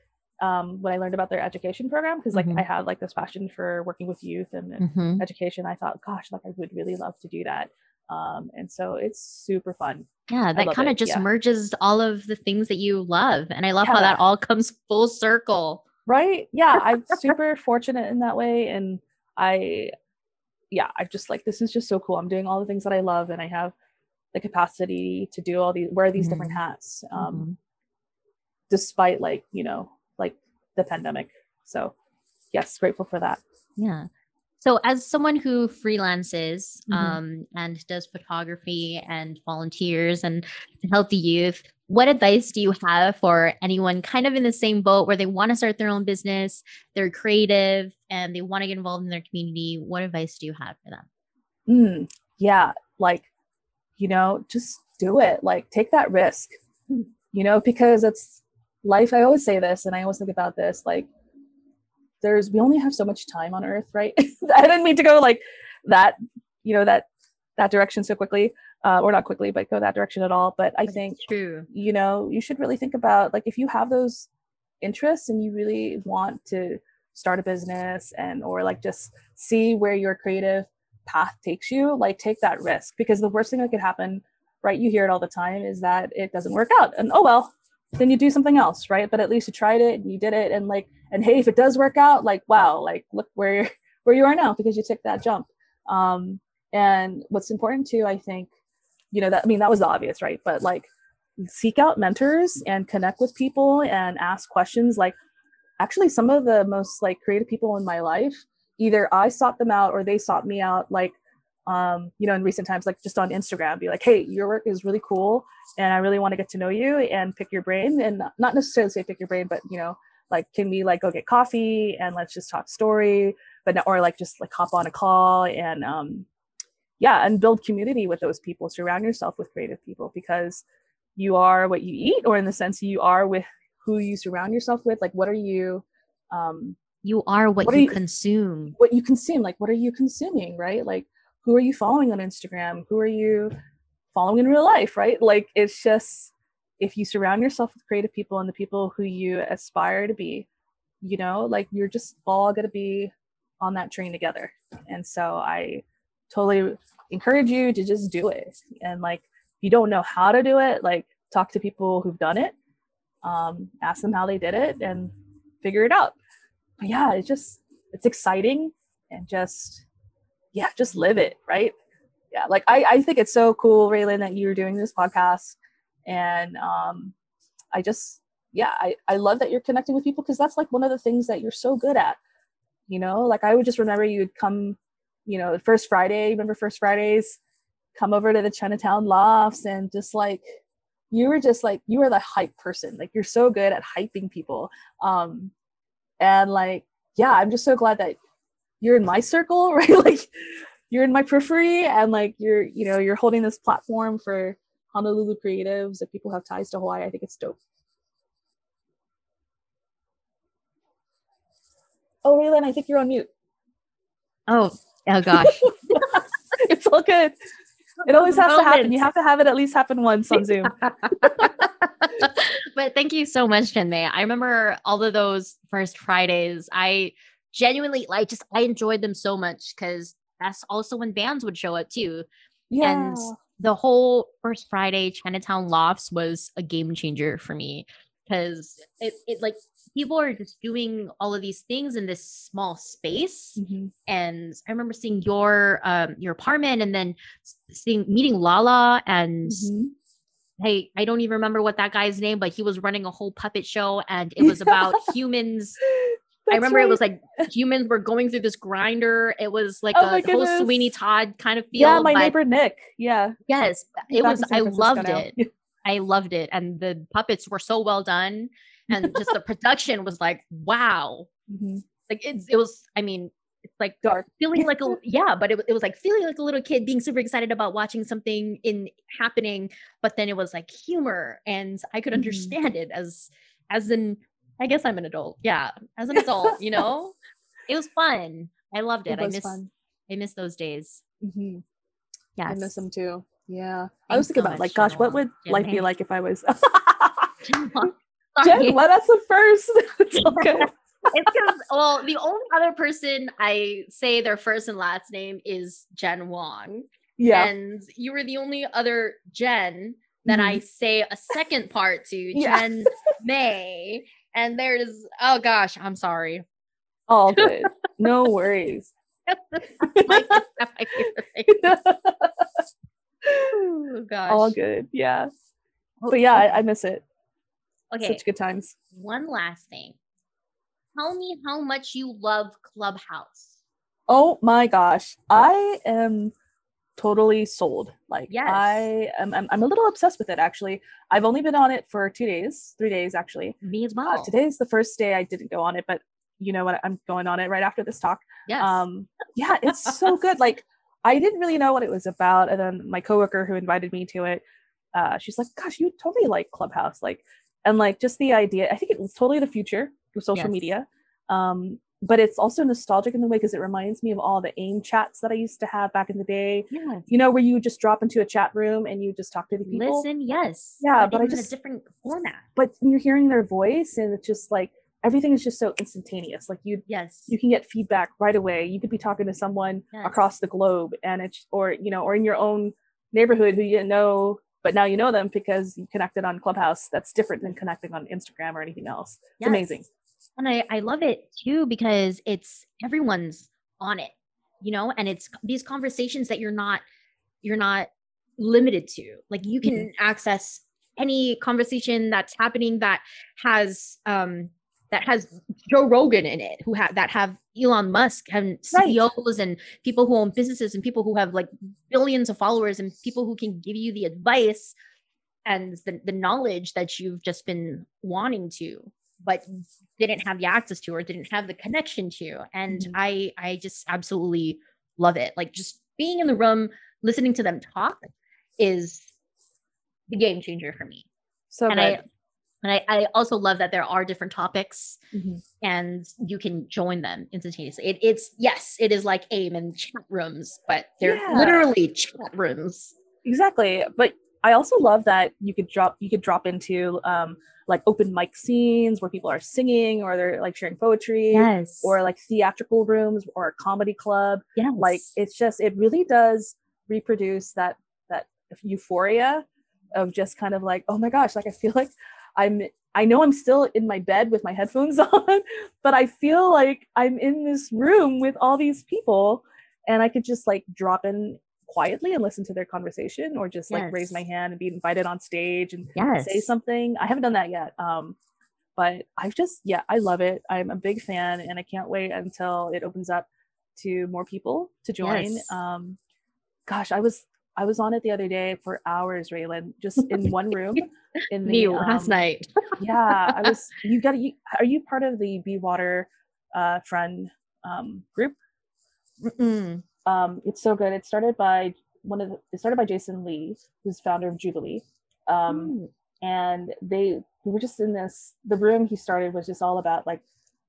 S2: um, when I learned about their education program because like
S1: Mhm.
S2: I had like this passion for working with youth and, and
S1: Mhm.
S2: education. I thought, gosh, like I would really love to do that. Um, and so it's super fun.
S1: Yeah, that kind of just
S2: yeah.
S1: merges all of the things that you love. And I love how that all comes full circle.
S2: Right? Yeah, I'm super fortunate in that way. And I, yeah, I just like this is just so cool. I'm doing all the things that I love and I have the capacity to do all these wear these different
S1: Mhm.
S2: hats. Um,
S1: Mhm.
S2: despite like, you know, like the pandemic. So yes, grateful for that.
S1: Yeah. So, as someone who freelances
S2: Mhm.
S1: um, and does photography and volunteers and healthy youth, what advice do you have for anyone kind of in the same boat where they want to start their own business, they're creative, and they want to get involved in their community? What advice do you have for them?
S2: Mm, yeah, like, you know, just do it. Like, take that risk, you know, because it's life. I always say this, and I always think about this like, there's, we only have so much time on earth, right? I didn't mean to go like that, you know, that, that direction so quickly, uh, or not quickly, but go that direction at all. But I
S1: But
S2: think,
S1: true.
S2: you know, you should really think about like if you have those interests and you really want to start a business and or like just see where your creative path takes you, like take that risk because the worst thing that could happen, right? You hear it all the time is that it doesn't work out. And oh well, then you do something else, right? But at least you tried it and you did it and like and hey, if it does work out, like wow, like look where you're where you are now because you took that jump. Um and what's important too, I think, you know, that I mean that was obvious, right? But like seek out mentors and connect with people and ask questions like actually some of the most like creative people in my life either i sought them out or they sought me out like um you know in recent times like just on instagram be like hey your work is really cool and i really want to get to know you and pick your brain and not- necessarily say pick your brain but you know like can we like go get coffee and let's just talk story but or like just like hop on a call and um yeah and build community with those people surround yourself with creative people because you are what you eat or in the sense you are with who you surround yourself with like what are you um
S1: You are what,
S2: What are
S1: you
S2: you-
S1: consume.
S2: what you consume like what are you consuming right? Like who are you following on instagram? Who are you following in real life right? Like it's just if you surround yourself with creative people and the people who you aspire to be you know like you're just all going to be on that train together. And so i totally encourage you to just do it. And like if you don't know how to do it like talk to people who've done it um, ask them how they did it and figure it out yeah it's just it's exciting and just yeah just live it right? Yeah like i i think it's so cool raylan that you're doing this podcast. And um i just yeah i i love that you're connecting with people because that's like one of the things that you're so good at you know? Like i would just remember you'd come you know first friday remember first fridays? Come over to the chinatown lofts and just like you were just like you were the hype person. Like you're so good at hyping people. Um and like yeah i'm just so glad that you're in my circle right? Like you're in my periphery and like you're you know you're holding this platform for honolulu creatives. That people have ties to hawaii i think it's dope. Oh raylan i think you're on mute.
S1: Oh, oh gosh.
S2: it's all good it always has to happen you have to have it at least happen once on zoom
S1: but thank you so much, Jen May. I remember all of those first Fridays. I genuinely like just I enjoyed them so much because that's also when bands would show up too.
S2: yeah
S1: And the whole first Friday Chinatown Lofts was a game changer for me because it, it like people are just doing all of these things in this small space
S2: Mhm.
S1: and I remember seeing your um your apartment and then seeing meeting Lala and
S2: Mhm.
S1: hey I don't even remember what that guy's name but he was running a whole puppet show and it was about humans I
S2: That's
S1: remember it was like humans were going through this grinder it was like
S2: Oh
S1: a whole. Sweeney Todd kind of feel
S2: yeah my
S1: but
S2: neighbor nick yeah
S1: yes it
S2: back
S1: was I loved
S2: now.
S1: it I loved it and the puppets were so well done and just the production was like wow
S2: Mhm.
S1: like it's it was I mean it's like
S2: dark
S1: feeling like a yeah but it, it was like feeling like a little kid being super excited about watching something in happening but then it was like humor and i could
S2: Mhm.
S1: understand it as as an i guess i'm an adult yeah as an adult you know it was fun i loved it,
S2: it
S1: i miss
S2: fun
S1: i miss those days
S2: Mhm.
S1: yeah
S2: I miss them too. Yeah. I was thinking
S1: so
S2: about like, gosh, what would life be like if I was. Jen, let us the first. it's
S1: because well, the only other person I say their first and last name is Jen Wong.
S2: Yeah.
S1: And you were the only other Jen that
S2: Mhm.
S1: I say a second part to,
S2: Yeah.
S1: Jen May. And there's oh gosh, I'm sorry.
S2: All good. No worries.
S1: Like, that's my favorite thing. Oh gosh.
S2: All good. Yeah. But yeah, I, I miss it.
S1: Okay.
S2: Such good times.
S1: One last thing. Tell me how much you love Clubhouse.
S2: Oh my gosh. I am totally sold. Like
S1: Yes.
S2: I am I'm, I'm a little obsessed with it actually. I've only been on it for 2 days, 3 days actually.
S1: Me as
S2: Uh,
S1: well.
S2: today's the first day I didn't go on it, but you know what? I'm going on it right after this talk.
S1: yes.
S2: Um yeah, it's so good. Like I didn't really know what it was about and then my coworker who invited me to it uh she's like, "Gosh, you totally like Clubhouse." Like and like just the idea, I think it was totally the future of social
S1: Yes.
S2: media. Um but it's also nostalgic in the way because it reminds me of all the AIM chats that I used to have back in the day.
S1: yes.
S2: You know, where you just drop into a chat room and you just talk to the people.
S1: Listen, yes.
S2: Yeah, but I just-
S1: a different format.
S2: But you're hearing their voice and it's just like everything is just so instantaneous. Like you
S1: Yes.
S2: you can get feedback right away. You could be talking to someone
S1: Yes.
S2: across the globe and it's or you know, or in your own neighborhood who you didn't know, but now you know them because you connected on Clubhouse. That's different than connecting on Instagram or anything else. It's
S1: Yes.
S2: amazing.
S1: and I, I love it too because it's everyone's on it you know and it's these conversations that you're not you're not limited to like you can access any conversation that's happening that has um that has Joe Rogan in it who have that have Elon Musk and
S2: Right.
S1: CEOs and people who own businesses and people who have like billions of followers and people who can give you the advice and the, the knowledge that you've just been wanting to but didn't have the access to or didn't have the connection to and
S2: Mhm.
S1: i i just absolutely love it like just being in the room listening to them talk is the game changer for me
S2: So
S1: and
S2: good.
S1: i and I, I also love that there are different topics
S2: Mhm.
S1: and you can join them instantaneously it, it's yes it is like aim and chat rooms but they're
S2: Yeah.
S1: literally chat rooms
S2: Exactly. But I also love that you could drop you could drop into um like open mic scenes where people are singing or they're like sharing poetry
S1: yes
S2: or like theatrical rooms or a comedy club.
S1: yes
S2: Like it's just it really does reproduce that that euphoria of just kind of like, oh my gosh, like I feel like I'm I know I'm still in my bed with my headphones on, but I feel like I'm in this room with all these people and I could just like drop in quietly and listen to their conversation or just like raise my hand and be invited on stage and
S1: yes
S2: say something. I haven't done that yet. Um, but I've just, yeah, I love it. I'm a big fan and I can't wait until it opens up to more people to join.
S1: Yes.
S2: Um, gosh, I was, I was on it the other day for hours, Raylan, just in one room in the,
S1: me last
S2: um,
S1: night
S2: yeah, I was, you got you, are you part of the Be Water, uh, friend, um, group?
S1: Mm-mm.
S2: um, it's so good. It started by one of the, it started by Jason Lee, who's founder of Jubilee. Um,
S1: Mm.
S2: and they we were just in this the room he started was just all about like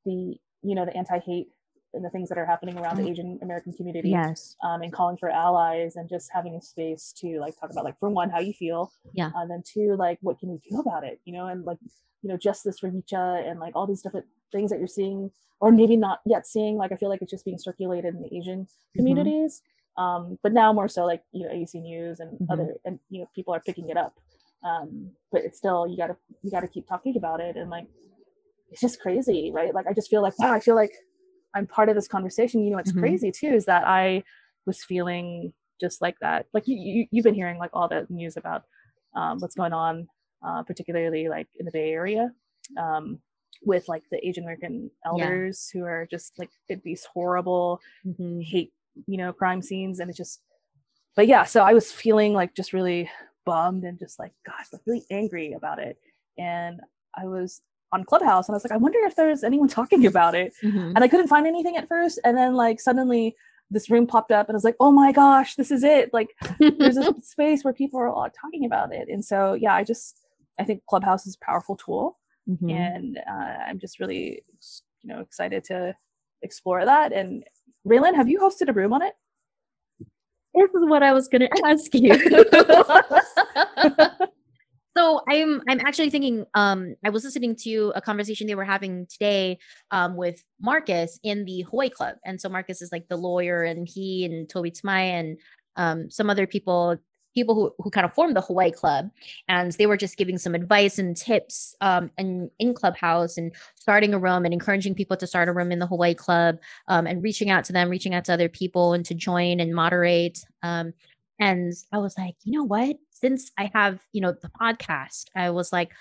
S2: the you know the anti-hate and the things that are happening around the
S1: Mm.
S2: Asian American community
S1: yes
S2: um, and calling for allies and just having a space to like talk about like for one how you feel
S1: Yeah.
S2: and then two like what can we do about it you know and like you know justice for Vicha and like all these different things that you're seeing or maybe not yet seeing like I feel like it's just being circulated in the Asian
S1: Mm-hmm.
S2: communities um, but now more so like you know AC News and
S1: Mhm.
S2: other and you know people are picking it up um, but it's still you gotta you gotta keep talking about it and like it's just crazy right like I just feel like wow I feel like I'm part of this conversation. You know it's
S1: Mhm.
S2: crazy too is that I was feeling just like that. Like you, you you've been hearing like all the news about um, what's going on uh, particularly like in the Bay Area um, with like the Asian American elders who are just like these horrible
S1: Mhm.
S2: hate you know crime scenes. And it just but yeah so i was feeling like just really bummed and just like gosh like really angry about it. And i was on clubhouse and i was like i wonder if there's anyone talking about it
S1: Mhm.
S2: and i couldn't find anything at first and then like suddenly this room popped up and i was like oh my gosh this is it like there's a space where people are all talking about it and so yeah i just i think clubhouse is a powerful tool
S1: Mhm.
S2: and uh, i'm just really you know excited to explore that and raylan have you hosted a room on it
S1: This is what I was going to ask you. So I'm I'm actually thinking um I was listening to a conversation they were having today um with Marcus in the Hawaii Club. And so Marcus is like the lawyer and he and Toby Tamai and um some other people people who, who kind of formed the Hawaii Club, and they were just giving some advice and tips um, in, in Clubhouse and starting a room and encouraging people to start a room in the Hawaii Club um, and reaching out to them, reaching out to other people and to join and moderate. Um, and I was like, you know what? Since I have, you know, the podcast, I was like,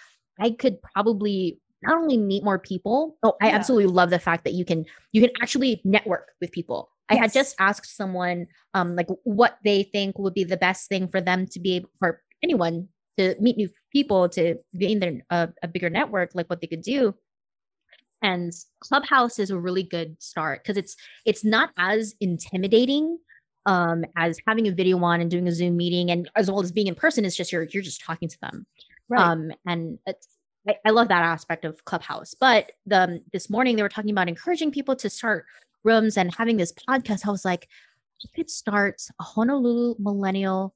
S1: I could probably not only meet more people. Oh, I yeah. absolutely love the fact that you can you can actually network with people. Yes. I had just asked someone um like what they think would be the best thing for them to be able for anyone to meet new people to gain their uh, a bigger network like what they could do and clubhouse is a really good start because it's it's not as intimidating um, as having a video on and doing a Zoom meeting, and as well as being in person, is just you're you're just talking to them. Right. Um, and I, I, love that aspect of Clubhouse. But the, um, this morning they were talking about encouraging people to start rooms and having this podcast. I was like, you could start a Honolulu millennial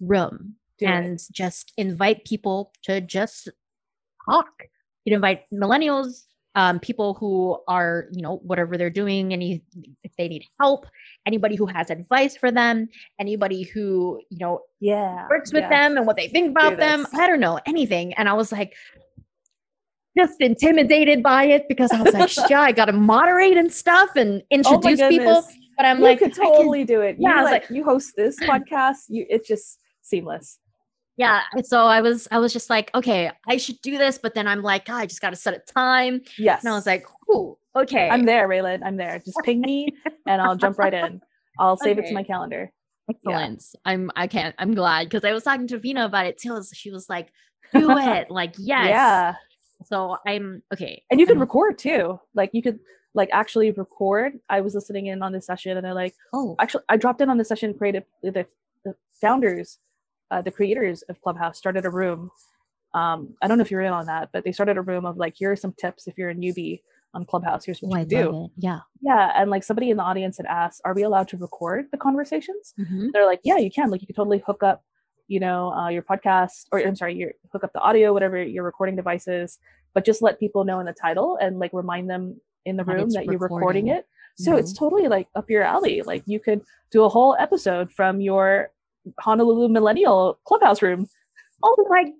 S1: room Do and it. just invite people to just talk. You'd invite millennials, um, people who are, you know, whatever they're doing, any if they need help, anybody who has advice for them, anybody who, you know,
S2: yeah,
S1: works with
S2: yeah.
S1: them and what they think about them. I don't know, anything. And I was like, just intimidated by it because I was like, yeah, I got to moderate and stuff and oh introduce oh people. But I'm
S2: you
S1: like,
S2: could totally can, do it. You yeah, like, like, you host this podcast, you it's just seamless
S1: yeah so i was i was just like okay i should do this but then i'm like oh, i just got to set a time
S2: yes
S1: and i was like ooh okay.
S2: I'm there raylan i'm there. Just ping me and i'll jump right in. I'll save okay. it to my calendar.
S1: Excellent. Yeah. i'm i can't i'm glad because i was talking to vina about it too she was like do it like yes.
S2: Yeah.
S1: So i'm okay
S2: and you
S1: can
S2: record too. Like you could like actually record. I was listening in on this session and i like oh. Actually i dropped in on the session creative the, the founders uh, the creators of Clubhouse started a room. Um, I don't know if you're in on that, but they started a room of like, here are some tips if you're a newbie on Clubhouse. Here's what oh, you I do.
S1: Yeah.
S2: Yeah. And like somebody in the audience had asked, are we allowed to record the conversations? Mm-hmm. They're like, yeah, you can. Like you can totally hook up, you know, uh, your podcast or I'm sorry, your hook up the audio, whatever your recording devices, but just let people know in the title and like remind them in the room that, you're recording it. So mm-hmm. it's totally like up your alley. Like you could do a whole episode from your Honolulu Millennial Clubhouse room.
S1: Oh my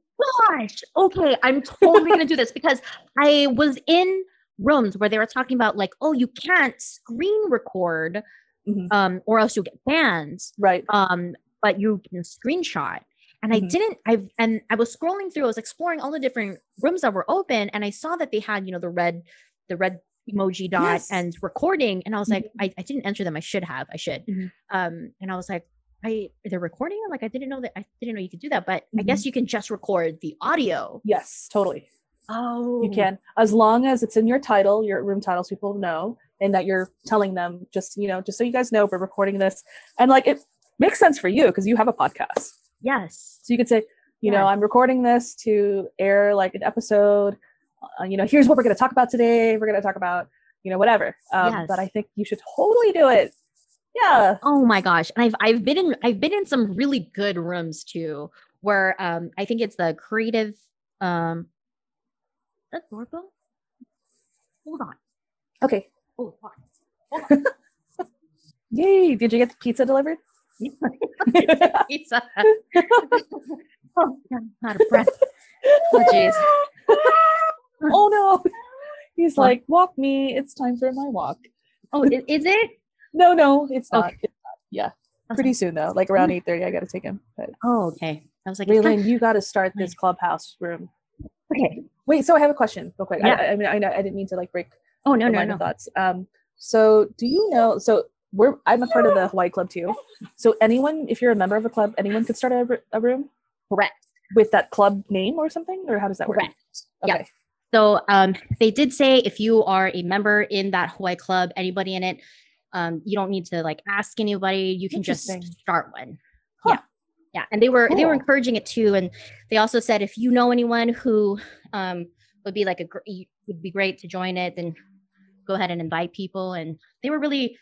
S1: gosh. Okay, I'm totally going to do this because I was in rooms where they were talking about like, oh, you can't screen record mm-hmm. um or else you'll get banned.
S2: Right.
S1: Um but you can screenshot. And mm-hmm. I didn't I and I was scrolling through I was exploring all the different rooms that were open and I saw that they had, you know, the red the red emoji dot yes. and recording and I was like mm-hmm. I, I didn't enter them I should have I should mm-hmm. um and I was like I they're recording it. like I didn't know that I didn't know you could do that, but mm-hmm. I guess mm-hmm. you can just record the audio.
S2: Yes, totally.
S1: Oh,
S2: you can as long as it's in your title, your room titles, people know, and that you're telling them just you know just so you guys know we're recording this, and like it makes sense for you because you have a podcast.
S1: Yes.
S2: So you could say, you yes. know, I'm recording this to air like an episode. Uh, you know, here's what we're going to talk about today. We're going to talk about you know whatever. Um, yes. But I think you should totally do it yeah.
S1: Oh my gosh and i've i've been in i've been in some really good rooms too where um i think it's the creative um that doorbell hold on.
S2: Okay.
S1: Oh hold on,
S2: yay did you get the pizza delivered?
S1: Pizza. Oh not a breath. Oh jeez.
S2: Oh no. He's what? like walk me it's time for my walk.
S1: Oh is, is it
S2: no, no, it's not. Okay. It's not. Yeah. Pretty soon though, like around eight thirty, I got to take him. But
S1: oh, okay. I was like,
S2: Raylan, you got to start this clubhouse room.
S1: Okay.
S2: Wait. So I have a question, real quick. Yeah. I, I mean, I know I didn't mean to like break.
S1: Oh no, no, no.
S2: Thoughts. Um. So do you know? So we're I'm a part of the Hawaii Club too. So anyone, if you're a member of a club, anyone could start a, a room.
S1: Correct.
S2: With that club name or something, or how does that
S1: Correct.
S2: work?
S1: Okay. Yeah. So um, they did say if you are a member in that Hawaii Club, anybody in it, um, you don't need to like ask anybody. You can just start one. Huh. Yeah. Yeah. And they were, cool. they were encouraging it too. And they also said, if you know anyone who um, would be like a, would be great to join it, then go ahead and invite people. And they were really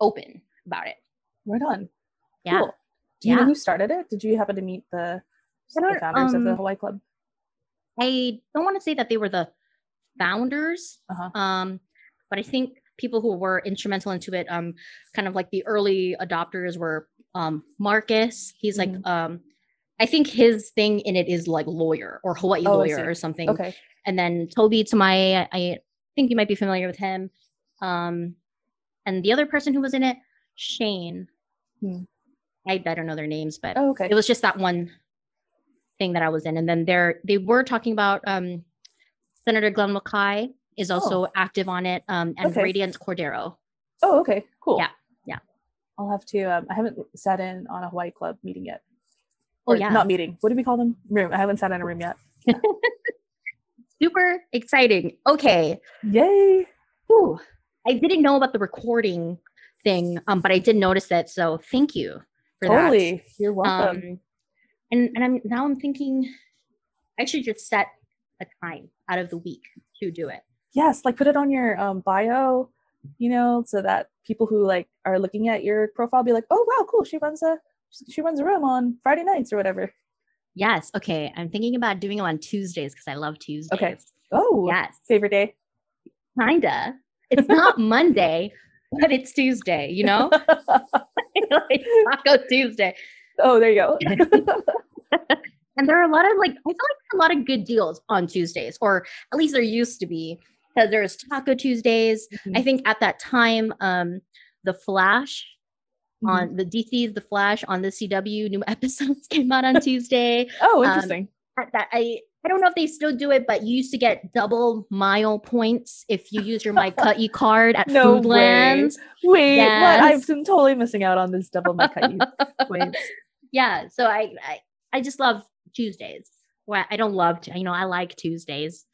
S1: open about it.
S2: Right on.
S1: Yeah.
S2: Cool. Do you yeah. know who started it? Did you happen to meet the, the founders um, of the um, Hawaii Club?
S1: I don't want to say that they were the founders,
S2: Uh-huh.
S1: um, but I think people who were instrumental into it, um, kind of like the early adopters were um, Marcus. He's like,
S2: Mhm.
S1: um, I think his thing in it is like lawyer or Hawaii
S2: Oh,
S1: lawyer or something.
S2: Okay.
S1: And then Toby Tamai, I think you might be familiar with him. Um, and the other person who was in it, Shane.
S2: Hmm.
S1: I, I don't know their names, but
S2: Oh, okay.
S1: it was just that one thing that I was in. And then there they were talking about um Senator Glenn Wakai is also active on it, um, and
S2: Oh. Okay.
S1: Radiant Cordero.
S2: oh, okay. Cool.
S1: Yeah, yeah.
S2: I'll have to. Um, I haven't sat in on a Hawaii Club meeting yet.
S1: Oh yeah,
S2: Not meeting. What do we call them? Room. I haven't sat in a room yet.
S1: super exciting. Okay,
S2: Yay.
S1: Whew. I didn't know about the recording thing, um, but I did notice it. So thank you for that.
S2: Totally. You're welcome.
S1: Um, and and I'm now I'm thinking I should just set a time out of the week to do it.
S2: Yes. Like put it on your um, bio, you know, so that people who like are looking at your profile be like, oh wow, cool. She runs a she runs a room on Friday nights or whatever.
S1: Yes. Okay. I'm thinking about doing them on Tuesdays because I love Tuesdays. Okay.
S2: Oh,
S1: Yes.
S2: favorite day.
S1: Kinda. It's not Monday, but it's Tuesday. You know, like Taco Tuesday.
S2: oh, there you go.
S1: And there are a lot of like I feel like a lot of good deals on Tuesdays, or at least there used to be. Because there's Taco Tuesdays. I think at that time, um, the Flash
S2: Mhm.
S1: on the DC's The Flash on the CW new episodes came out on Tuesday.
S2: oh,
S1: um,
S2: interesting.
S1: At that I I don't know if they still do it, but you used to get double mile points if you use your Maika'i card at
S2: No way.
S1: Foodland.
S2: Wait, what? I'm totally missing out on this double Maika'i
S1: yeah, so I, I I just love Tuesdays. Well, I don't love you know, I like Tuesdays.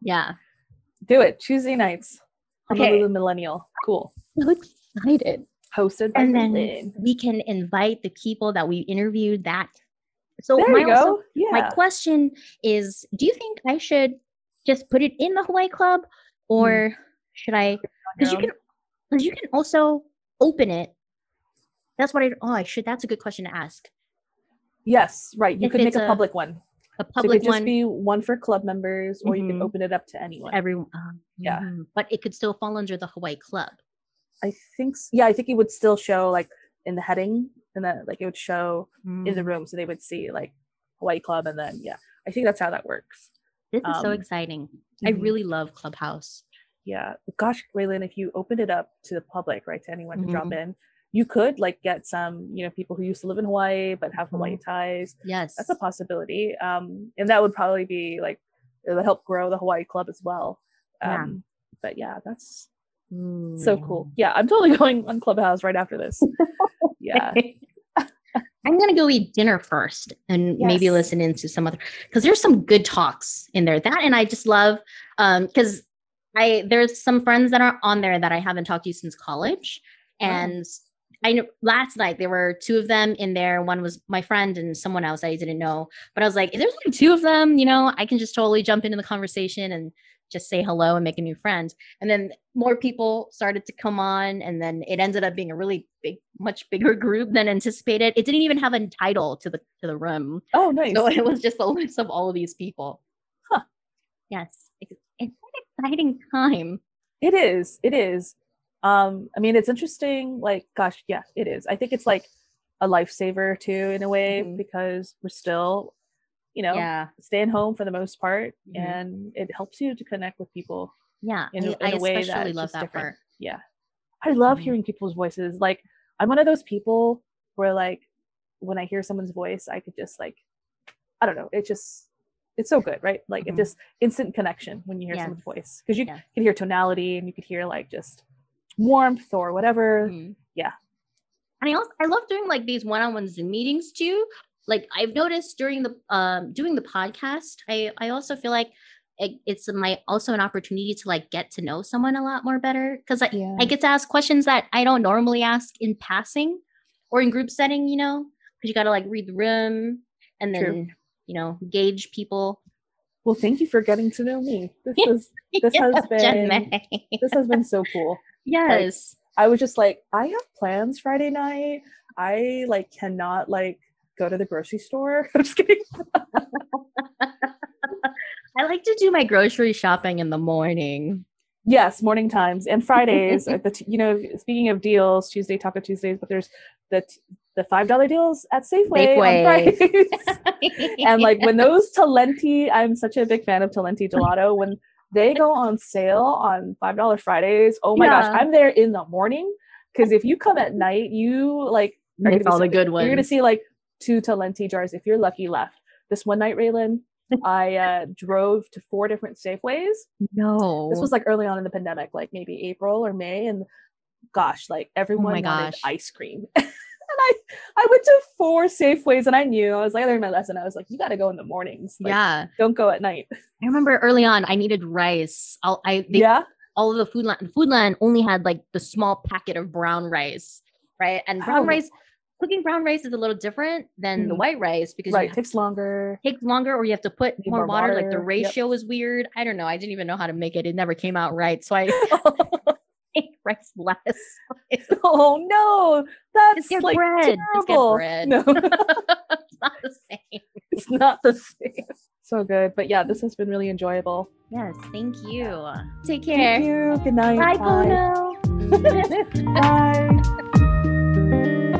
S1: Yeah.
S2: Do it. Tuesday nights.
S1: Okay.
S2: Honolulu Millennial. Cool.
S1: So excited.
S2: Hosted by
S1: And then
S2: Berlin.
S1: we can invite the people that we interviewed that. So
S2: There
S1: my
S2: you
S1: also-
S2: go. Yeah.
S1: my question is do you think I should just put it in the Hawaii Club or hmm. should I because you can because you can also open it. That's what I oh I should that's a good question to ask.
S2: yes, right. You
S1: if
S2: could make a
S1: a
S2: public one.
S1: A
S2: So it
S1: public
S2: could just
S1: one
S2: be one for club members, or you
S1: Mhm.
S2: can open it up to anyone.
S1: everyone um,
S2: Yeah.
S1: mhm. but it could still fall under the Hawaii Club.
S2: I think. Yeah, I think it would still show like in the heading, and then like it would show in the
S1: Mm.
S2: room, so they would see like Hawaii Club, and then yeah, I think that's how that works.
S1: This is so
S2: um,
S1: exciting. I
S2: mhm.
S1: really love Clubhouse.
S2: Yeah, gosh, Raylan, if you opened it up to the public, right, to anyone to drop
S1: Mhm.
S2: in, you could like get some, you know, people who used to live in Hawaii but have Hawaii
S1: Mm-hmm.
S2: ties.
S1: Yes.
S2: That's a possibility, um, and that would probably be like it would help grow the Hawaii Club as well.
S1: Yeah.
S2: Um, but yeah, that's so
S1: Mm.
S2: cool. Yeah, I'm totally going on Clubhouse right after this. yeah,
S1: I'm gonna go eat dinner first and maybe listen into some other because there's some good talks in there. That and I just love um because I there's some friends that are on there that I haven't talked to since college.
S2: Oh.
S1: And I know last night there were two of them in there. One was my friend and someone else I didn't know. But I was like, if there's only two of them, you know, I can just totally jump into the conversation and just say hello and make a new friend. And then more people started to come on, and then it ended up being a really big, much bigger group than anticipated. It didn't even have a title to the to the room,
S2: Oh, nice.
S1: so it was just a list of all of these people.
S2: Huh.
S1: Yes, it's, it's an exciting time.
S2: It is. It is. Um, I mean, it's interesting. Like, gosh, yeah, it is. I think it's like a lifesaver too, in a way,
S1: Mhm.
S2: because we're still, you know,
S1: Yeah,
S2: staying home for the most part,
S1: Mhm.
S2: and it helps you to connect with people.
S1: yeah.
S2: In
S1: I,
S2: in a
S1: I
S2: way that
S1: especially love that
S2: different.
S1: part.
S2: Yeah, I love
S1: Mhm.
S2: hearing people's voices. Like, I'm one of those people where, like, when I hear someone's voice, I could just like, I don't know, it just, it's so good, right? Like,
S1: Mhm.
S2: it just instant connection when you hear
S1: Yeah.
S2: someone's voice because you
S1: Yeah.
S2: can hear tonality and you could hear like just warmth or whatever.
S1: Mhm.
S2: Yeah.
S1: And I also I love doing like these one-on-one Zoom meetings too. Like I've noticed during the um doing the podcast, I I also feel like it, it's my also an opportunity to like get to know someone a lot more better because I
S2: Yeah.
S1: I get to ask questions that I don't normally ask in passing or in group setting, you know, because you got to like read the room and then
S2: True.
S1: you know gauge people.
S2: Well, thank you for getting to know me. This is This
S1: Yeah,
S2: has been- this has been so cool.
S1: yes.
S2: I was just like, I have plans Friday night. I like cannot like go to the grocery store. I'm just kidding.
S1: I like to do my grocery shopping in the morning.
S2: Yes, morning times and Fridays. the t- you know, speaking of deals, Tuesday Taco Tuesdays, but there's the t- the five dollar deals at Safeway,
S1: Safeway.
S2: on and like when those Talenti, I'm such a big fan of Talenti gelato. When they go on sale on five dollar Fridays, oh my gosh, I'm there in the morning because if you come at night, you like are
S1: It's all the good ones.
S2: You're gonna see like two Talenti jars if you're lucky left. This one night, Raylan, I uh, drove to four different Safeways
S1: no.
S2: this was like early on in the pandemic, like maybe April or May, and gosh, like everyone wanted
S1: gosh.
S2: ice cream. and I I went to four Safeways and I knew I was like I learned my lesson. I was like, you gotta go in the mornings. Like,
S1: yeah.
S2: Don't go at night.
S1: I remember early on I needed rice. I'll, I they,
S2: yeah.
S1: all of the food line food line only had like the small packet of brown rice, right? And brown
S2: Oh.
S1: rice cooking brown rice is a little different than the
S2: Mhm.
S1: white rice because
S2: Right.
S1: you
S2: takes longer.
S1: takes longer or you have to put
S2: Need
S1: more,
S2: more
S1: water. Like the
S2: water, yep.
S1: ratio is weird. I don't know. I didn't even know how to make it. It never came out right. So I rice less.
S2: oh no. That's like
S1: bread.
S2: Terrible.
S1: bread.
S2: No,
S1: not the same.
S2: it's not the same. So good. But yeah, this has been really enjoyable.
S1: Yes, thank you. Take care.
S2: Thank you. Good night.
S1: Bye, Pono.
S2: Bye.